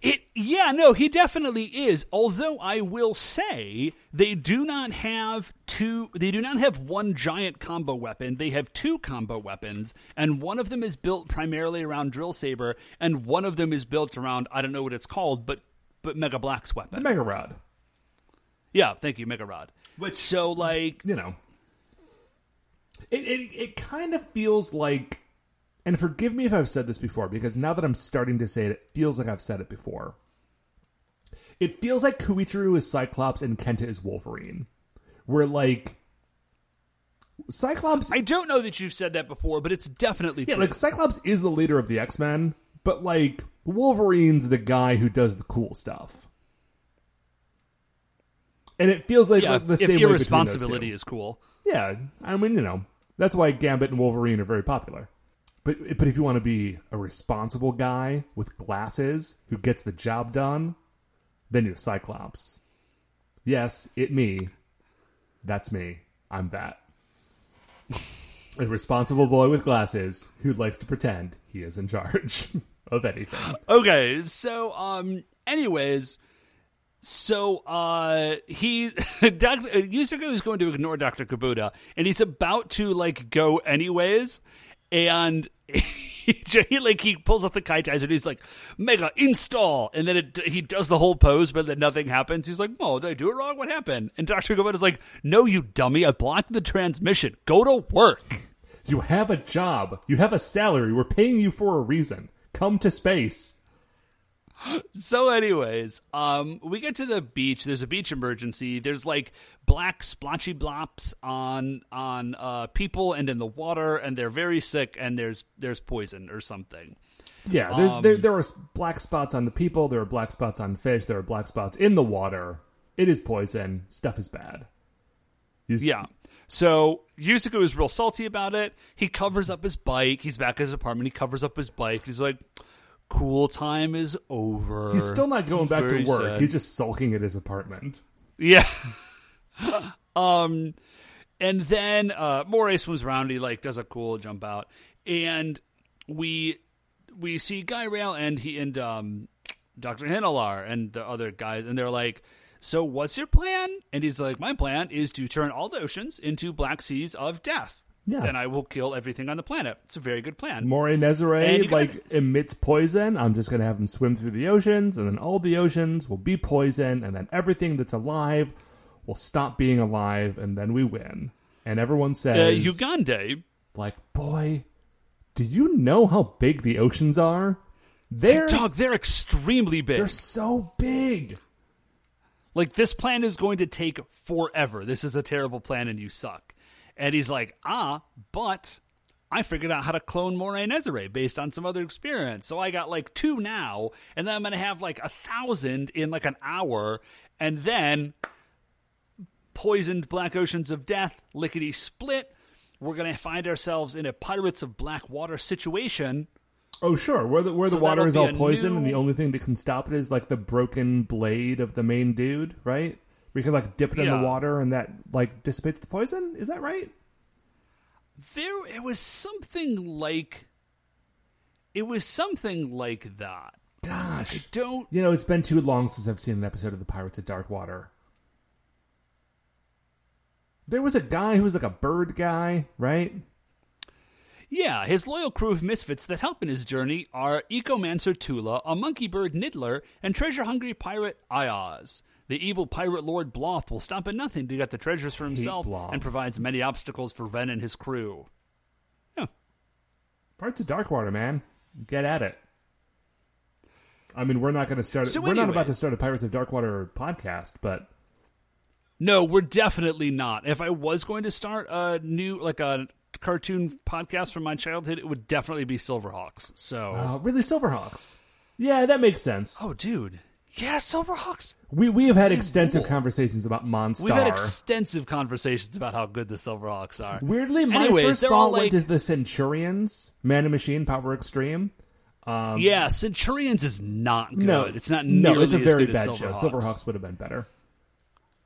It yeah, no, he definitely is. Although I will say they do not have two they do not have one giant combo weapon. They have two combo weapons, and one of them is built primarily around Drill Saber, and one of them is built around I don't know what it's called, but but Mega Black's The weapon. Mega Rod. yeah, thank you, Mega Rod. Which- so like you know, it, it it kind of feels like, and forgive me if I've said this before, because now that I'm starting to say it, it feels like I've said it before. It feels like Koichiro is Cyclops and Kenta is Wolverine, where like Cyclops, I don't know that you've said that before, but it's definitely yeah, true. like Cyclops is the leader of the X Men, but like Wolverine's the guy who does the cool stuff. And it feels like, yeah, like the if same way those two. irresponsibility is cool. Yeah, I mean, you know, that's why Gambit and Wolverine are very popular. But but if you want to be a responsible guy with glasses who gets the job done, then you're Cyclops. Yes, it me. That's me. I'm that. A responsible boy with glasses who likes to pretend he is in charge of anything. Okay, so um anyways, so uh he Dr. Yusaku is going to ignore Dr. Kubota and he's about to like go anyways and he, like he pulls up the Keitaizer and he's like mega install and then it, he does the whole pose but then nothing happens he's like oh did i do it wrong what happened and dr Kubota is like no you dummy i blocked the transmission go to work You have a job. You have a salary. We're paying you for a reason. Come to space. So, anyways, um, we get to the beach. There's a beach emergency. There's like black splotchy blops on on uh, people and in the water, and they're very sick. And there's there's poison or something. Yeah, there's, there there are black spots on the people. There are black spots on fish. There are black spots in the water. It is poison. Stuff is bad. You Yeah. So Yusaku is real salty about it. He covers up his bike. He's back at his apartment. He covers up his bike. He's like, "Cool time is over." He's still not going back to work. sad. He's just sulking at his apartment. Yeah. um, and then uh, Moray swims around. He like does a cool jump out, and we we see Guy Rail and he and um, Doctor Hinelar and the other guys, and they're like. So what's your plan? And he's like, my plan is to turn all the oceans into black seas of death. Yeah. Then I will kill everything on the planet. It's a very good plan. Nezare you like emits poison. I'm just gonna have him swim through the oceans, and then all the oceans will be poison, and then everything that's alive will stop being alive, and then we win. And everyone uh, says, Uganda, like, boy, do you know how big the oceans are? They're dog, they're extremely big. they're so big. Like this plan is going to take forever. This is a terrible plan and you suck. And he's like, ah, but I figured out how to clone Moray Nezare based on some other experience. So I got like two now, and then I'm gonna have like a thousand in like an hour, and then poisoned black oceans of death, lickety split. We're gonna find ourselves in a Pirates of Black Water situation. Oh sure, where the where So the water is all poisoned, poison, and the only thing that can stop it is like the broken blade of the main dude, right? We can like dip it in the water, and that like dissipates the poison. Is that right? There, it was something like. It was something like that. Gosh, Don't you know it's been too long since I've seen an episode of the Pirates of Dark Water. There was a guy who was like a bird guy, right? Yeah, his loyal crew of misfits that help in his journey are Ecomancer Tula, a monkey bird Niddler, and treasure hungry pirate Ioz. The evil pirate lord Bloth will stop at nothing to get the treasures for himself and provides many obstacles for Ren and his crew. Yeah. Pirates of Darkwater, man, get at it. I mean, we're not going to start. So we're not about to start a Pirates of Darkwater podcast, but No, we're definitely not. If I was going to start a new, like a cartoon podcast from my childhood, it would definitely be Silverhawks. So. uh, really, Silverhawks. Yeah, that makes sense. oh, dude. Yeah, Silverhawks. We we have had extensive conversations about Monstar. We've had extensive conversations about how good the Silverhawks are. Weirdly, my Anyways, first they're thought all went like- to the Centurions, Man and Machine, Power Extreme. yeah, Centurions is not good. No, it's not no, it's a as very good as bad show. Silverhawks. Silverhawks would have been better.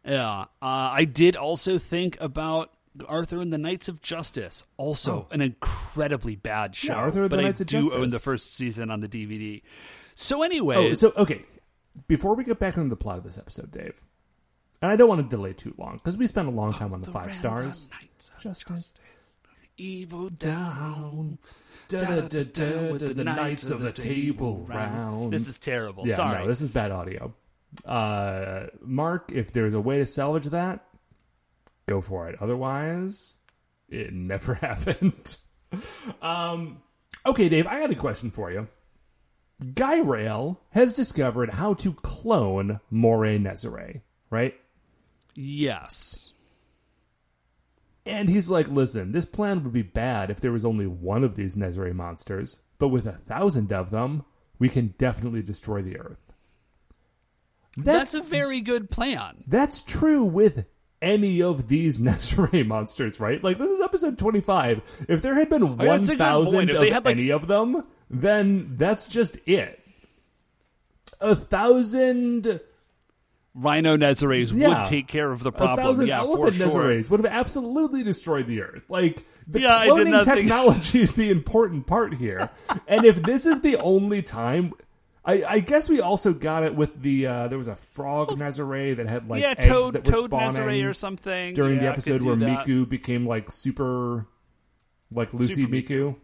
Yeah, uh, I did also think about Arthur and the Knights of Justice. Also, an incredibly bad show. Oh. Arthur and the but Knights I of do own the first season on the DVD. So, Oh, anyways, so okay. Before we get back into the plot of this episode, Dave, and I don't want to delay too long because we spent a long time on the, five stars. the Justice evil down. Da, da, da, da, da, the knights of the table round. This is terrible. yeah, Sorry. no, this is bad audio. Uh, Mark, if there's a way to salvage that, go for it. Otherwise, it never happened. um, okay, Dave, I got a question for you. Guy Rail has discovered how to clone Moray Nezare, right? yes. And he's like, listen, this plan would be bad if there was only one of these Nezare monsters, but with a thousand of them, we can definitely destroy the Earth. That's, a very good plan. That's true with any of these Nezare monsters, right? Like this is episode twenty-five. If there had been Oh, one that's thousand of like- any of them, then that's just it. A thousand Rhino Nezares Yeah. would take care of the problem. A thousand yeah, elephant for sure. Would have absolutely destroyed the Earth. Like the Yeah, cloning technology is the important part here. and if this is the only time, I, I guess we also got it with the uh, there was a frog Nezare that had like yeah, eggs Toad, that were Toad spawning Nezare or something during the episode where that. Miku became like super, like Lucy Super Miku,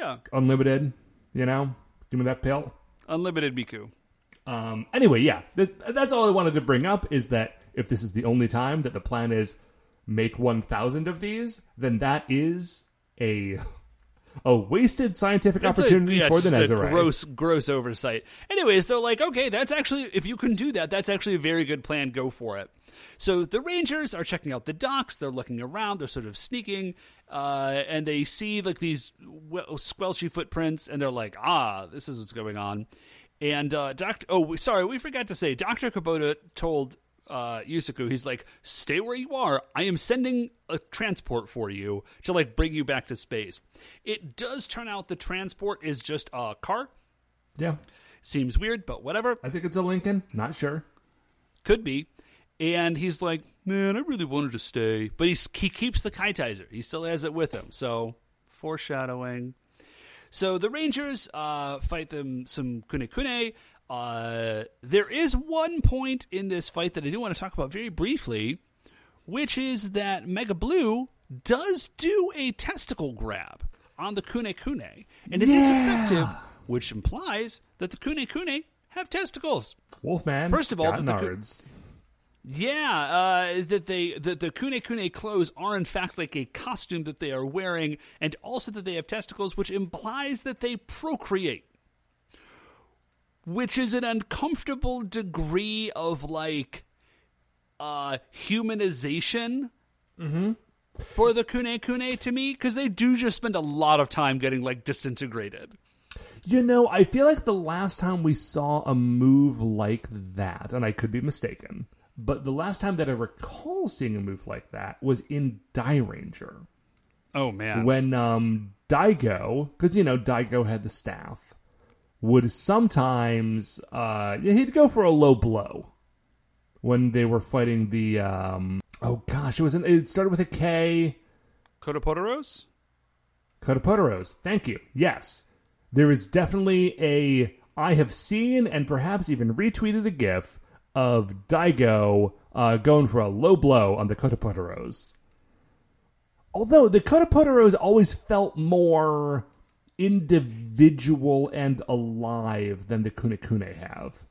Yeah, unlimited. You know, give me that pill. unlimited Miku. Um, anyway, yeah, th- that's all I wanted to bring up is that if this is the only time that the plan is make 1,000 of these, then that is a a wasted scientific a- opportunity yeah, for the a Nezarite. gross, gross oversight. Anyways, they're like, okay, that's actually if you can do that, that's actually a very good plan. Go for it. So the Rangers are checking out the docks. They're looking around. They're sort of sneaking, uh, and they see like these squelchy footprints, and they're like, ah, this is what's going on. And uh, Doctor, oh, we- sorry, we forgot to say, Doctor Kubota told uh, Yusaku, he's like, stay where you are. I am sending a transport for you to like bring you back to space. It does turn out the transport is just a car. Yeah, Seems weird, but whatever. I think it's a Lincoln. Not sure. Could be. And he's like, man, I really wanted to stay. But he's, he keeps the Keitaizer. He still has it with him. So, foreshadowing. So the Rangers uh, fight them some kune kune. Uh, there is one point in this fight that I do want to talk about very briefly, which is that Mega Blue does do a testicle grab on the kune kune. And it is Yeah. effective, which implies that the kune kune have testicles. Wolfman. First of all, the- the- nards. Yeah, uh, that they that the kune kune clothes are in fact like a costume that they are wearing, and also that they have testicles, which implies that they procreate, which is an uncomfortable degree of like uh, humanization for the kune kune to me because they do just spend a lot of time getting like disintegrated. You know, I feel like the last time we saw a move like that, and I could be mistaken, but the last time that I recall seeing a move like that was in Dairanger. Oh man, when um Daigo, because you know Daigo had the staff, would sometimes uh he'd go for a low blow when they were fighting the um oh gosh it was an, it started with a K Kotopodoros? Kotopodoros. Thank you. Yes, there is definitely a I have seen and perhaps even retweeted a GIF of Daigo uh, going for a low blow on the Kotopodoros. Although the Kotopodoros always felt more individual and alive than the Kunekune have.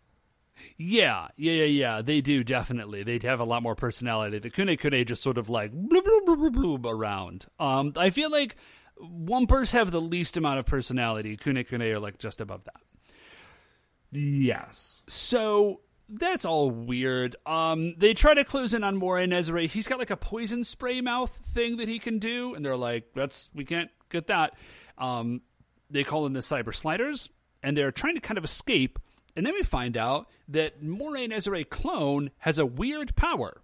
Yeah, yeah, yeah, yeah. They do definitely. They have a lot more personality. The Kune Kune just sort of like bloop bloop bloop bloop, bloop around. Um, I feel like Wumpers have the least amount of personality. Kune Kune are like just above that. Yes. So that's all weird. Um, they try to close in on Moray Nezare. He's got like a poison spray mouth thing that he can do, and they're like, "That's we can't get that." Um, they call them the Cyber Sliders, and they're trying to kind of escape. And then we find out that Moray Nezare clone has a weird power,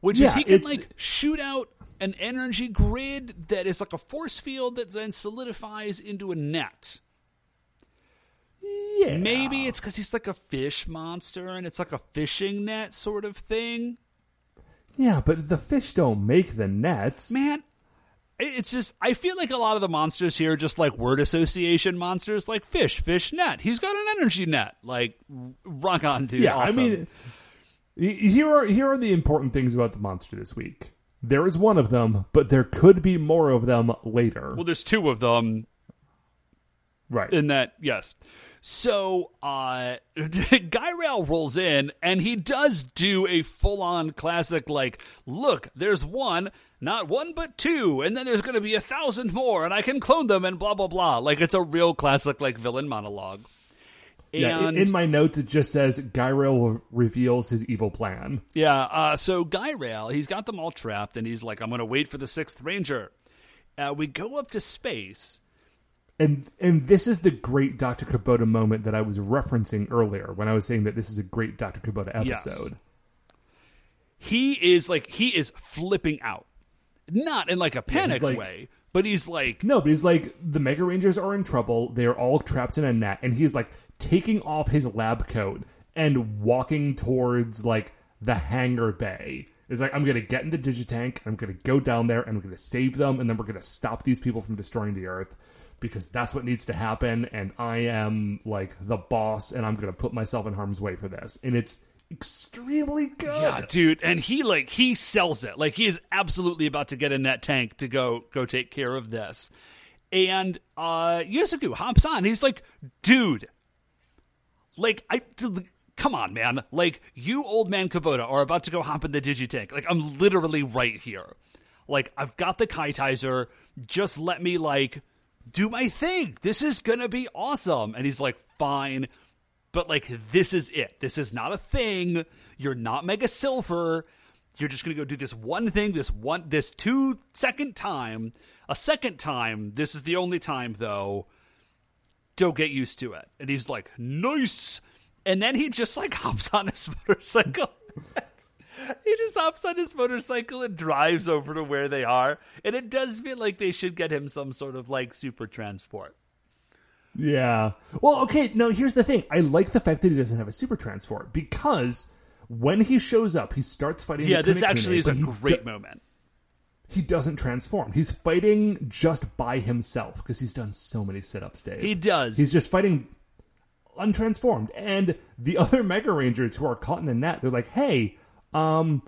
which is he can like shoot out an energy grid that is like a force field that then solidifies into a net. Yeah. Maybe it's because he's like a fish monster and it's like a fishing net sort of thing. Yeah, but the fish don't make the nets. Man, it's just, I feel like a lot of the monsters here are just like word association monsters, like fish, fish, net. He's got an energy net. Like, rock on, dude. Yeah, Awesome. I mean, here are here are the important things about the monster this week. There is one of them, but there could be more of them later. well, there's two of them right. in that, yes. So, uh, Guy Rail rolls in and he does do a full on classic, like, look, there's one, not one, but two, and then there's going to be a thousand more, and I can clone them, and blah, blah, blah. Like, it's a real classic, like, villain monologue. yeah, in- And in my notes it just says Gyrail reveals his evil plan. Yeah, uh, so Guy Rail, he's got them all trapped, and he's like, I'm going to wait for the sixth ranger. Uh, we go up to space. And and this is the great Dr. Kubota moment that I was referencing earlier when I was saying that this is a great Dr. Kubota Yes. episode. He is like, he is flipping out. Not in like a panicked like- way, but he's like, No, but he's like the Mega Rangers are in trouble. They are all trapped in a net, and he's like taking off his lab coat and walking towards like the hangar bay. It's like I'm gonna get into Digitank, I'm gonna go down there, and I'm gonna save them, and then we're gonna stop these people from destroying the Earth because that's what needs to happen. And I am like the boss, and I'm gonna put myself in harm's way for this. And it's extremely good. Yeah, dude, and he like he sells it. Like he is absolutely about to get in that tank to go go take care of this. And uh Yusaku hops on. He's like, "Dude, like I come on, man. Like you old man Kubota are about to go hop in the digitank. Like I'm literally right here. Like I've got the Keitaizer. Just let me like do my thing. This is going to be awesome." And he's like, "Fine." but like this is it. This is not a thing. You're not Mega Silver. You're just gonna go do this one thing, this one, this two second time. A second time. This is the only time though. Don't get used to it. And he's like, nice. And then he just like hops on his motorcycle. he just hops on his motorcycle and drives over to where they are. And it does feel like they should get him some sort of like super transport. Yeah. Well, okay, no, here's the thing. I like the fact that he doesn't have a super transport because when he shows up, he starts fighting Yeah, the this actually is a great do- moment. he doesn't transform. He's fighting just by himself because he's done so many sit-ups, Dave. He does. He's just fighting untransformed. And the other Mega Rangers who are caught in the net, they're like, "Hey, um,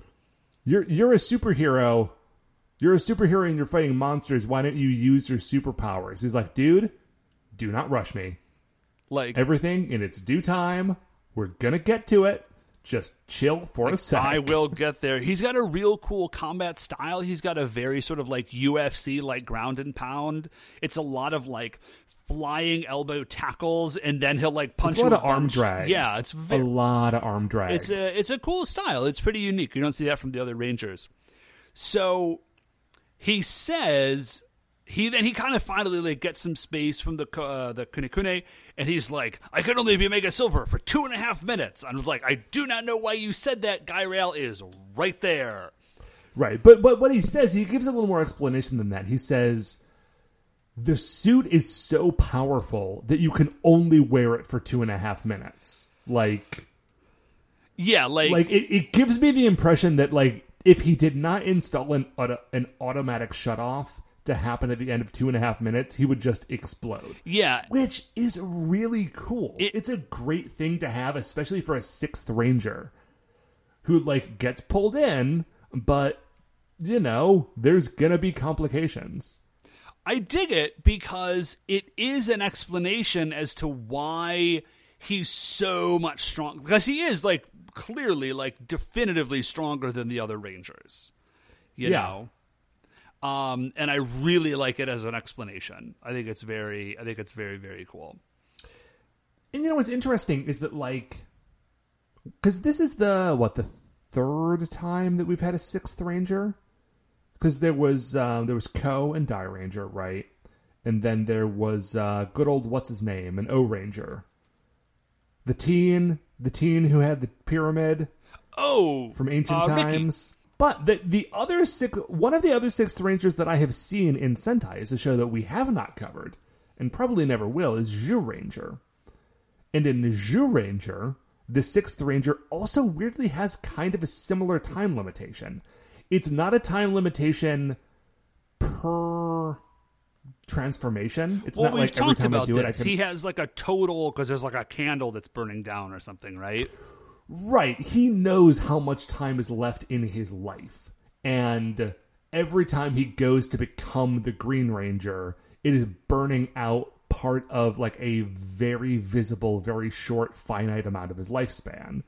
you're you're a superhero. You're a superhero and you're fighting monsters. Why don't you use your superpowers?" He's like, "Dude, do not rush me. like Everything in its due time. We're gonna get to it. Just chill for a sec." I will get there. He's got a real cool combat style. He's got a very sort of like UFC like ground and pound. It's a lot of like flying elbow tackles, and then he'll like punch It's a lot of arm drags. Yeah, it's a lot of arm drags. it's a it's a cool style. It's pretty unique. You don't see that from the other Rangers. So he says he then he kind of finally like gets some space from the uh, the Kunekune, and he's like, "I could only be Mega Silver for two and a half minutes." I was like, "I do not know why you said that." Guy Rail is right there. Right, but but what he says, he gives a little more explanation than that. He says the suit is so powerful that you can only wear it for two and a half minutes. Like, Yeah, like, like it, it gives me the impression that like if he did not install an auto, an automatic shut off to happen at the end of two and a half minutes, he would just explode. yeah, Which is really cool. It- it's a great thing to have, especially for a sixth ranger who like gets pulled in, but you know, there's gonna be complications. I dig it because it is an explanation as to why he's so much strong because he is like clearly like definitively stronger than the other rangers. You Yeah. know. Um and I really like it as an explanation. I think it's very I think it's very very cool. And you know what's interesting is that like because this is the what the third time that we've had a sixth ranger because there was um, there was Co and Dairanger right, and then there was uh, good old what's his name an Ohranger, the teen the teen who had the pyramid Oh, from ancient uh, times. But the the other six one of the other six rangers that I have seen in Sentai is a show that we have not covered and probably never will is Zyuranger. And in Zyuranger, the sixth ranger also weirdly has kind of a similar time limitation. It's not a time limitation per transformation. It's Well, not we've like every talked time I about do it, I can He has like a total because there's like a candle that's burning down or something, right? Right. He knows how much time is left in his life. And every time he goes to become the Green Ranger, it is burning out part of like a very visible, very short, finite amount of his lifespan.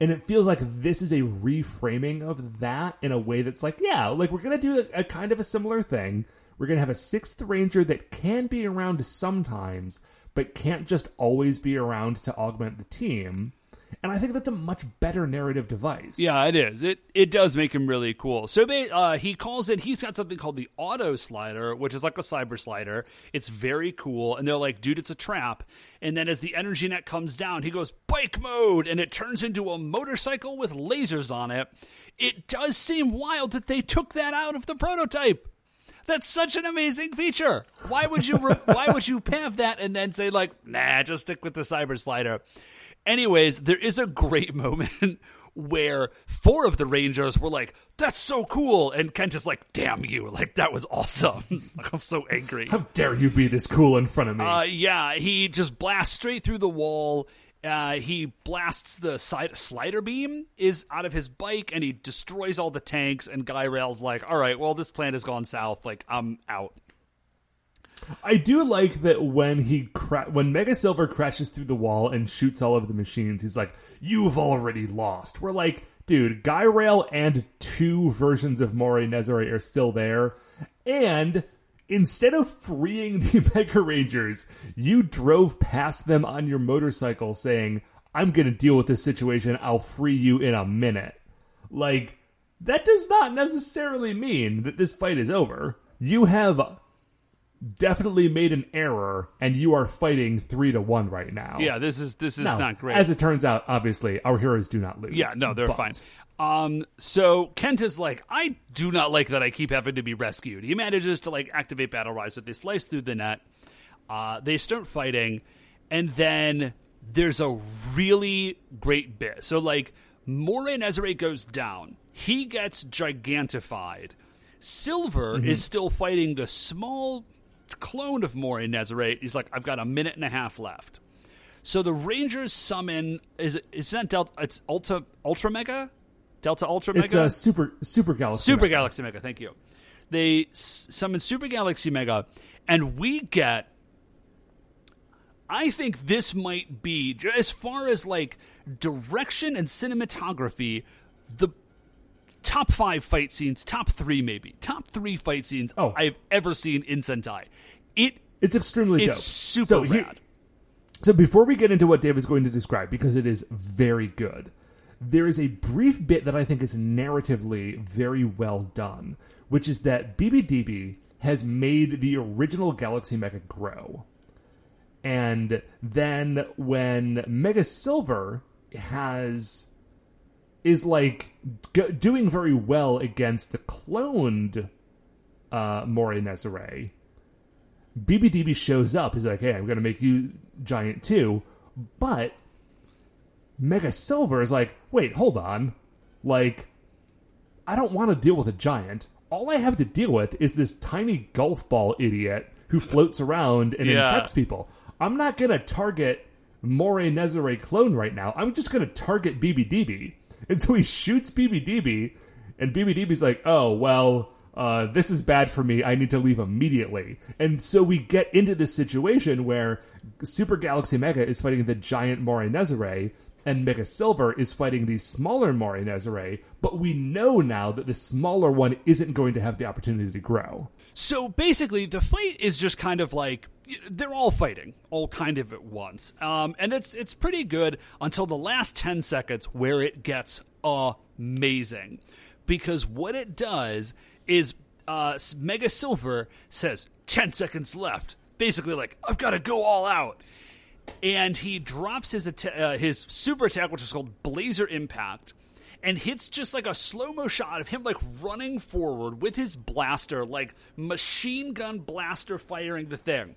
And it feels like this is a reframing of that in a way that's like, yeah, like we're going to do a, a kind of a similar thing. We're going to have a sixth ranger that can be around sometimes, but can't just always be around to augment the team. And I think that's a much better narrative device. Yeah, it is. It it does make him really cool. So they, uh, he calls it. He's got something called the auto slider, which is like a cyber slider. It's very cool, and they're like, "Dude, it's a trap." And then as the energy net comes down, he goes bike mode, and it turns into a motorcycle with lasers on it. It does seem wild that they took that out of the prototype. That's such an amazing feature. Why would you re- why would you have that and then say like, nah, just stick with the cyber slider? Anyways, there is a great moment where four of the Rangers were like, "That's so cool," and Kent is like, "Damn you! Like that was awesome! like, I'm so angry." How dare you be this cool in front of me? Uh, yeah, he just blasts straight through the wall. Uh, he blasts the side slider beam is out of his bike, and he destroys all the tanks. And Guy Rail's like, "All right, well, this plan has gone south. Like, I'm out." I do like that when he cra- when Mega Silver crashes through the wall and shoots all of the machines, he's like, "You've already lost." We're like, dude, Guirail and two versions of Moray Nezare are still there, and instead of freeing the Mega Rangers, you drove past them on your motorcycle, saying, "I'm gonna deal with this situation. I'll free you in a minute." Like that does not necessarily mean that this fight is over. You have definitely made an error and you are fighting three to one right now. Yeah, this is this is Now, not great. As it turns out, obviously, our heroes do not lose. Yeah, no, they're But- fine. Um, so Kent is like, I do not like that I keep having to be rescued. He manages to like activate Battle Rise, but they slice through the net. Uh, they start fighting, and then there's a really great bit. So like, Moray Nezare goes down. He gets gigantified. Silver is still fighting the small clone of Moray Nezare. He's like, I've got a minute and a half left. So the Rangers summon is it, it's not Delta it's Ultra Ultra Mega? Delta Ultra Mega? It's a super super galaxy. Super Mega. Galaxy Mega, thank you. They s- summon Super Galaxy Mega and we get I think this might be as far as like direction and cinematography the top 5 fight scenes, top 3 maybe. Top 3 fight scenes Oh. I've ever seen in Sentai. It It's extremely it's dope. super so here- So before we get into what Dave is going to describe, because it is very good, there is a brief bit that I think is narratively very well done, which is that BBDB has made the original Galaxy Mega grow. And then when Mega Silver has is like g- doing very well against the cloned uh, Moray Nezare, BBDB shows up. He's like, "Hey, I'm going to make you giant too," but Mega Silver is like, "Wait, hold on, like, I don't want to deal with a giant. All I have to deal with is this tiny golf ball idiot who floats around and Yeah. infects people. I'm not going to target Moray Nezare clone right now. I'm just going to target BBDB." And so he shoots BBDB, and BBDB's like, "Oh well." Uh, this is bad for me. I need to leave immediately. And so we get into this situation where Super Galaxy Mega is fighting the giant Moray Nezare, and Mega Silver is fighting the smaller Moray Nezare, but we know now that the smaller one isn't going to have the opportunity to grow. So basically, the fight is just kind of like they're all fighting, all kind of at once, um, and it's it's pretty good until the last ten seconds where it gets amazing, because what it does is uh, Mega Silver says ten seconds left, basically like I've got to go all out, and he drops his uh, his super attack, which is called Blazer Impact, and hits just like a slow mo shot of him like running forward with his blaster, like machine gun blaster firing the thing.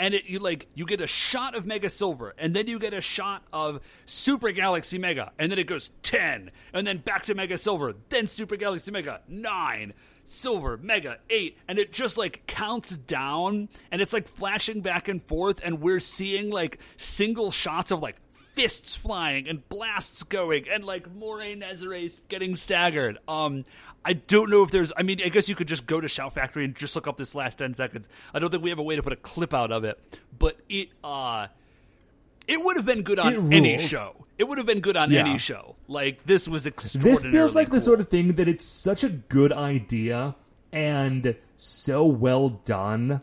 And it you like you get a shot of Mega Silver, and then you get a shot of Super Galaxy Mega, and then it goes ten, and then back to Mega Silver, then Super Galaxy Mega nine, Silver Mega eight, and it just like counts down, and it's like flashing back and forth, and we're seeing like single shots of like fists flying and blasts going and like Moray Nezare getting staggered. Um, I don't know if there's. I mean, I guess you could just go to Shout Factory and just look up this last ten seconds. I don't think we have a way to put a clip out of it, but it uh, it would have been good on any show. It would have been good on Yeah. any show. Like this was extraordinarily. This feels like the sort of thing that it's such a good idea and so well done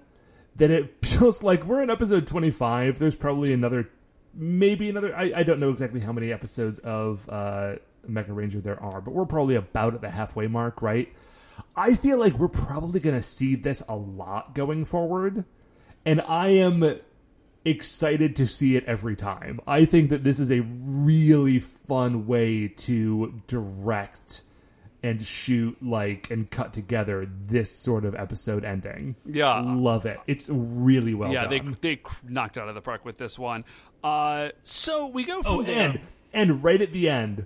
that it feels like we're in episode 25. There's probably another, maybe another, I, I don't know exactly how many episodes of uh, Mega Ranger there are, but we're probably about at the halfway mark, right? I feel like we're probably going to see this a lot going forward. And I am excited to see it every time. I think that this is a really fun way to direct and shoot like and cut together this sort of episode ending. Yeah. love it. It's really well yeah, they done. they cr- knocked out of the park with this one. Uh, so we go from Oh, there. and and right at the end,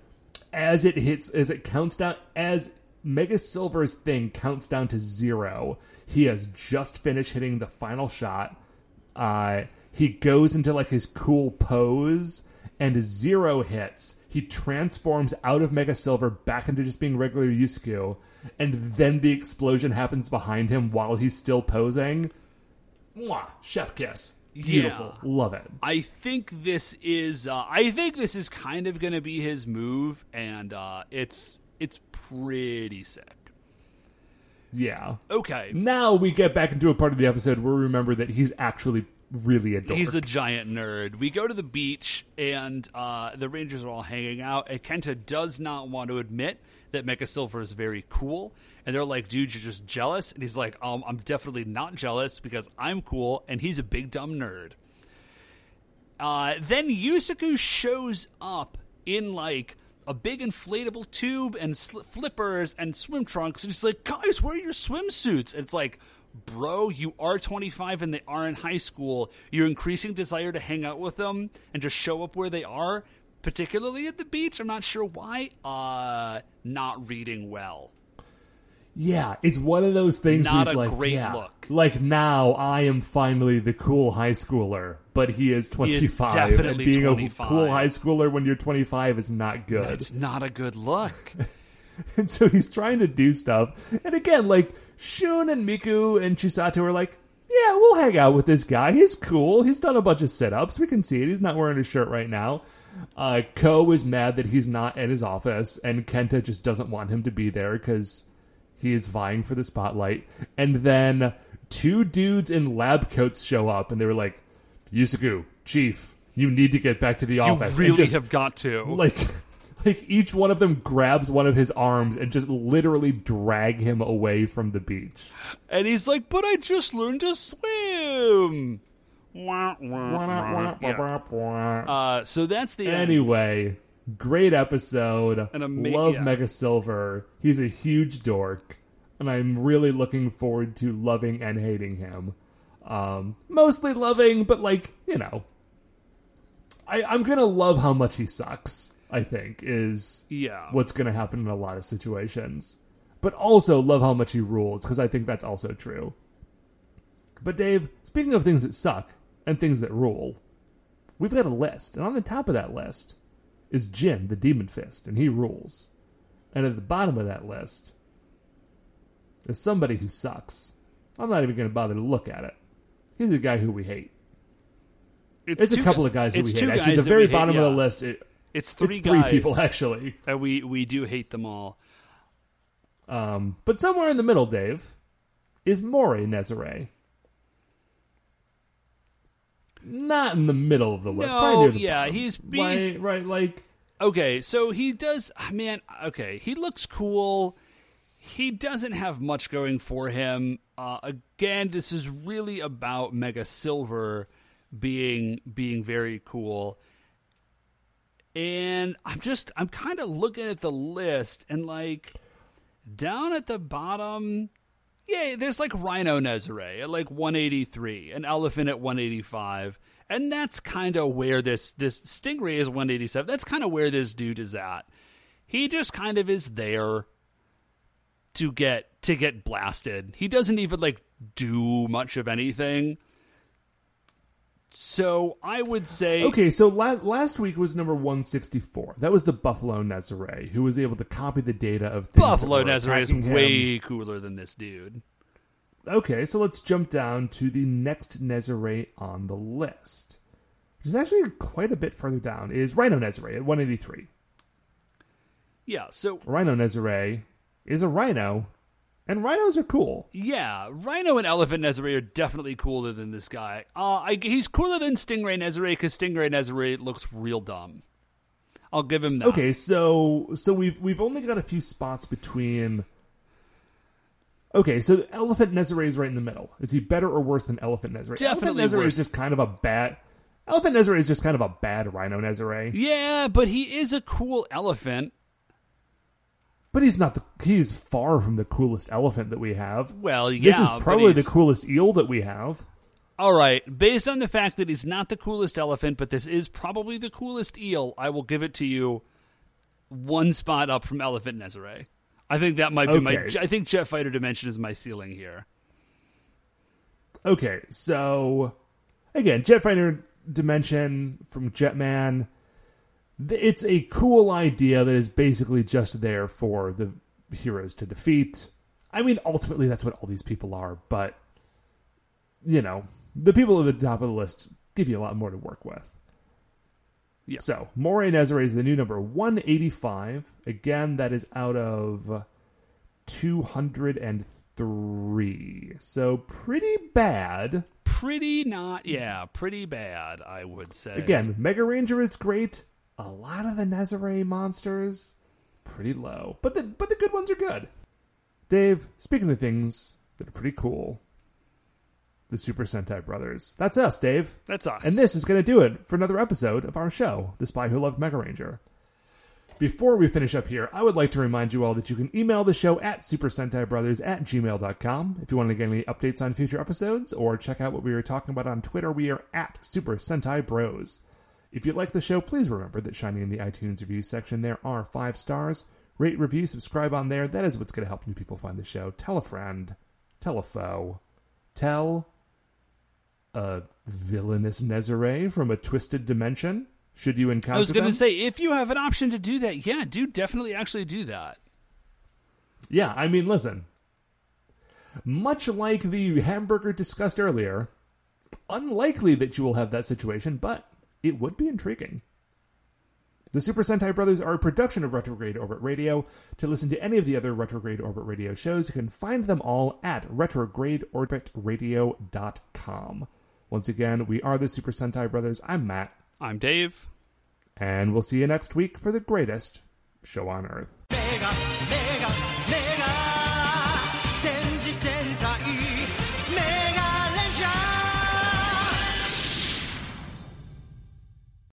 as it hits, as it counts down, as Mega Silver's thing counts down to zero, he has just finished hitting the final shot. Uh, he goes into like his cool pose, and zero hits. He transforms out of Mega Silver back into just being regular Yusaku, and then the explosion happens behind him while he's still posing. Mwah! Chef kiss. Beautiful. Yeah. Love it. I think this is uh, I think this is kind of going to be his move, and uh, it's it's pretty sick. Yeah. Okay, Now we get back into a part of the episode where we remember that he's actually really a dork. He's a giant nerd. We go to the beach, and uh, the Rangers are all hanging out. And Kenta does not want to admit that Mega Silver is very cool. And they're like, dude, you're just jealous. And he's like, um, I'm definitely not jealous because I'm cool, and he's a big dumb nerd. Uh, then Yusaku shows up in like a big inflatable tube and sl- flippers and swim trunks, and he's like, "Guys, where are your swimsuits?" And it's like, "Bro, you are 25 and they are in high school. Your increasing desire to hang out with them and just show up where they are, particularly at the beach. I'm not sure why. Uh, not reading well. yeah, it's one of those things. Not where a like, great yeah, look. Like now, I am finally the cool high schooler, but he is twenty five. and definitely being 25. a cool high schooler when you're twenty five is not good. It's not a good look." And so he's trying to do stuff. And again, like Shun and Miku and Chisato are like, yeah, we'll hang out with this guy. He's cool. He's done a bunch of sit ups. We can see it. He's not wearing a shirt right now. Uh, Ko is mad that he's not at his office, and Kenta just doesn't want him to be there because he is vying for the spotlight. And then two dudes in lab coats show up, and they were like, Yusaku, Chief, you need to get back to the office. And really just have got to. like like each one of them grabs one of his arms and just literally drag him away from the beach. And he's like, but I just learned to swim. Yeah. Uh, so that's the end. Anyway, great episode. And ama- Love yeah. Mega Silver. He's a huge dork, and I'm really looking forward to loving and hating him. Um, mostly loving, but like you know, I, I'm gonna love how much he sucks. I think is Yeah. what's gonna happen in a lot of situations, but also love how much he rules because I think that's also true. But Dave, speaking of things that suck and things that rule, we've got a list, and on the top of that list is Jin, the Demon Fist, and he rules. And at the bottom of that list is somebody who sucks. I'm not even going to bother to look at it. He's a guy who we hate. It's a couple gu- of guys who it's we hate. Actually, the very we hate, bottom of the list, it, It's three it's three guys. people actually. And we, we do hate them all. Um, but somewhere in the middle, Dave, is Moray Nezare. Not in the middle of the list. No, near the yeah, bottom. he's- he's- right, right, like Okay, so he does. Man, okay, he looks cool. He doesn't have much going for him. Uh, again, this is really about Mega Silver being being very cool. And I'm just I'm kind of looking at the list and like down at the bottom, yeah, there's like Rhino Nezare at like 183, an elephant at 185, and that's kind of where this this Stingray is 187. That's kind of where this dude is at. He just kind of is there to get to get blasted. He doesn't even like do much of anything. So I would say Okay, so la- last week was number 164. That was the Buffalo Nezare, who was able to copy the data of things Buffalo Nezare is him. way cooler than this dude. Okay, so let's jump down to the next Nezare on the list, which is actually quite a bit further down, is Rhino Nezare at 183. Yeah, so Rhino Nezare is a rhino, and rhinos are cool. Yeah, Rhino and Elephant Nezare are definitely cooler than this guy. Uh, I, he's cooler than Stingray Nezare because Stingray Nezare looks real dumb. I'll give him that. Okay, so so we've we've only got a few spots between. Okay, so Elephant Nezare is right in the middle. Is he better or worse than Elephant Nezare? Definitely Elephant Nezare worse. is just kind of a bad. Elephant Nezare is just kind of a bad Rhino Nezare. Yeah, but he is a cool elephant. But he's not the. He's far from the coolest elephant that we have. Well, yeah, this is probably the coolest eel that we have. All right, based on the fact that he's not the coolest elephant, but this is probably the coolest eel, I will give it to you one spot up from Elephant Nezare. I think that might be my. I think Jet Fighter Dimension is my ceiling here. Okay, so again, Jetfighter Dimension from Jetman. It's a cool idea that is basically just there for the heroes to defeat. I mean, ultimately, that's what all these people are, but you know, the people at the top of the list give you a lot more to work with. Yeah. So, Moray Nezare is the new number 185. Again, that is out of 203. So, pretty bad. Pretty not, yeah, pretty bad, I would say. Again, Mega Ranger is great. A lot of the Nezare monsters, pretty low. But the, but the good ones are good. Dave, speaking of things that are pretty cool, the Super Sentai Brothers. That's us, Dave. that's us. And this is going to do it for another episode of our show, The Spy Who Loved Mega Ranger. Before we finish up here, I would like to remind you all that you can email the show at supersentaibrothers at gmail.com. If you want to get any updates on future episodes or check out what we were talking about on Twitter, we are at Super Sentai Bros. If you like the show, please remember that shining in the iTunes review section, there are five stars. Rate, review, subscribe on there. That is what's going to help new people find the show. Tell a friend. Tell a foe. Tell a villainous Nezare from a twisted dimension. Should you encounter I was going to say, if you have an option to do that, yeah, do definitely actually do that. Yeah, I mean, listen. Much like the hamburger discussed earlier, unlikely that you will have that situation, but it would be intriguing. The Super Sentai Brothers are a production of Retrograde Orbit Radio. To listen to any of the other Retrograde Orbit Radio shows, you can find them all at retrogradeorbitradio.com. Once again, we are the Super Sentai Brothers. I'm Matt, I'm Dave. and we'll see you next week for the greatest show on earth. メガ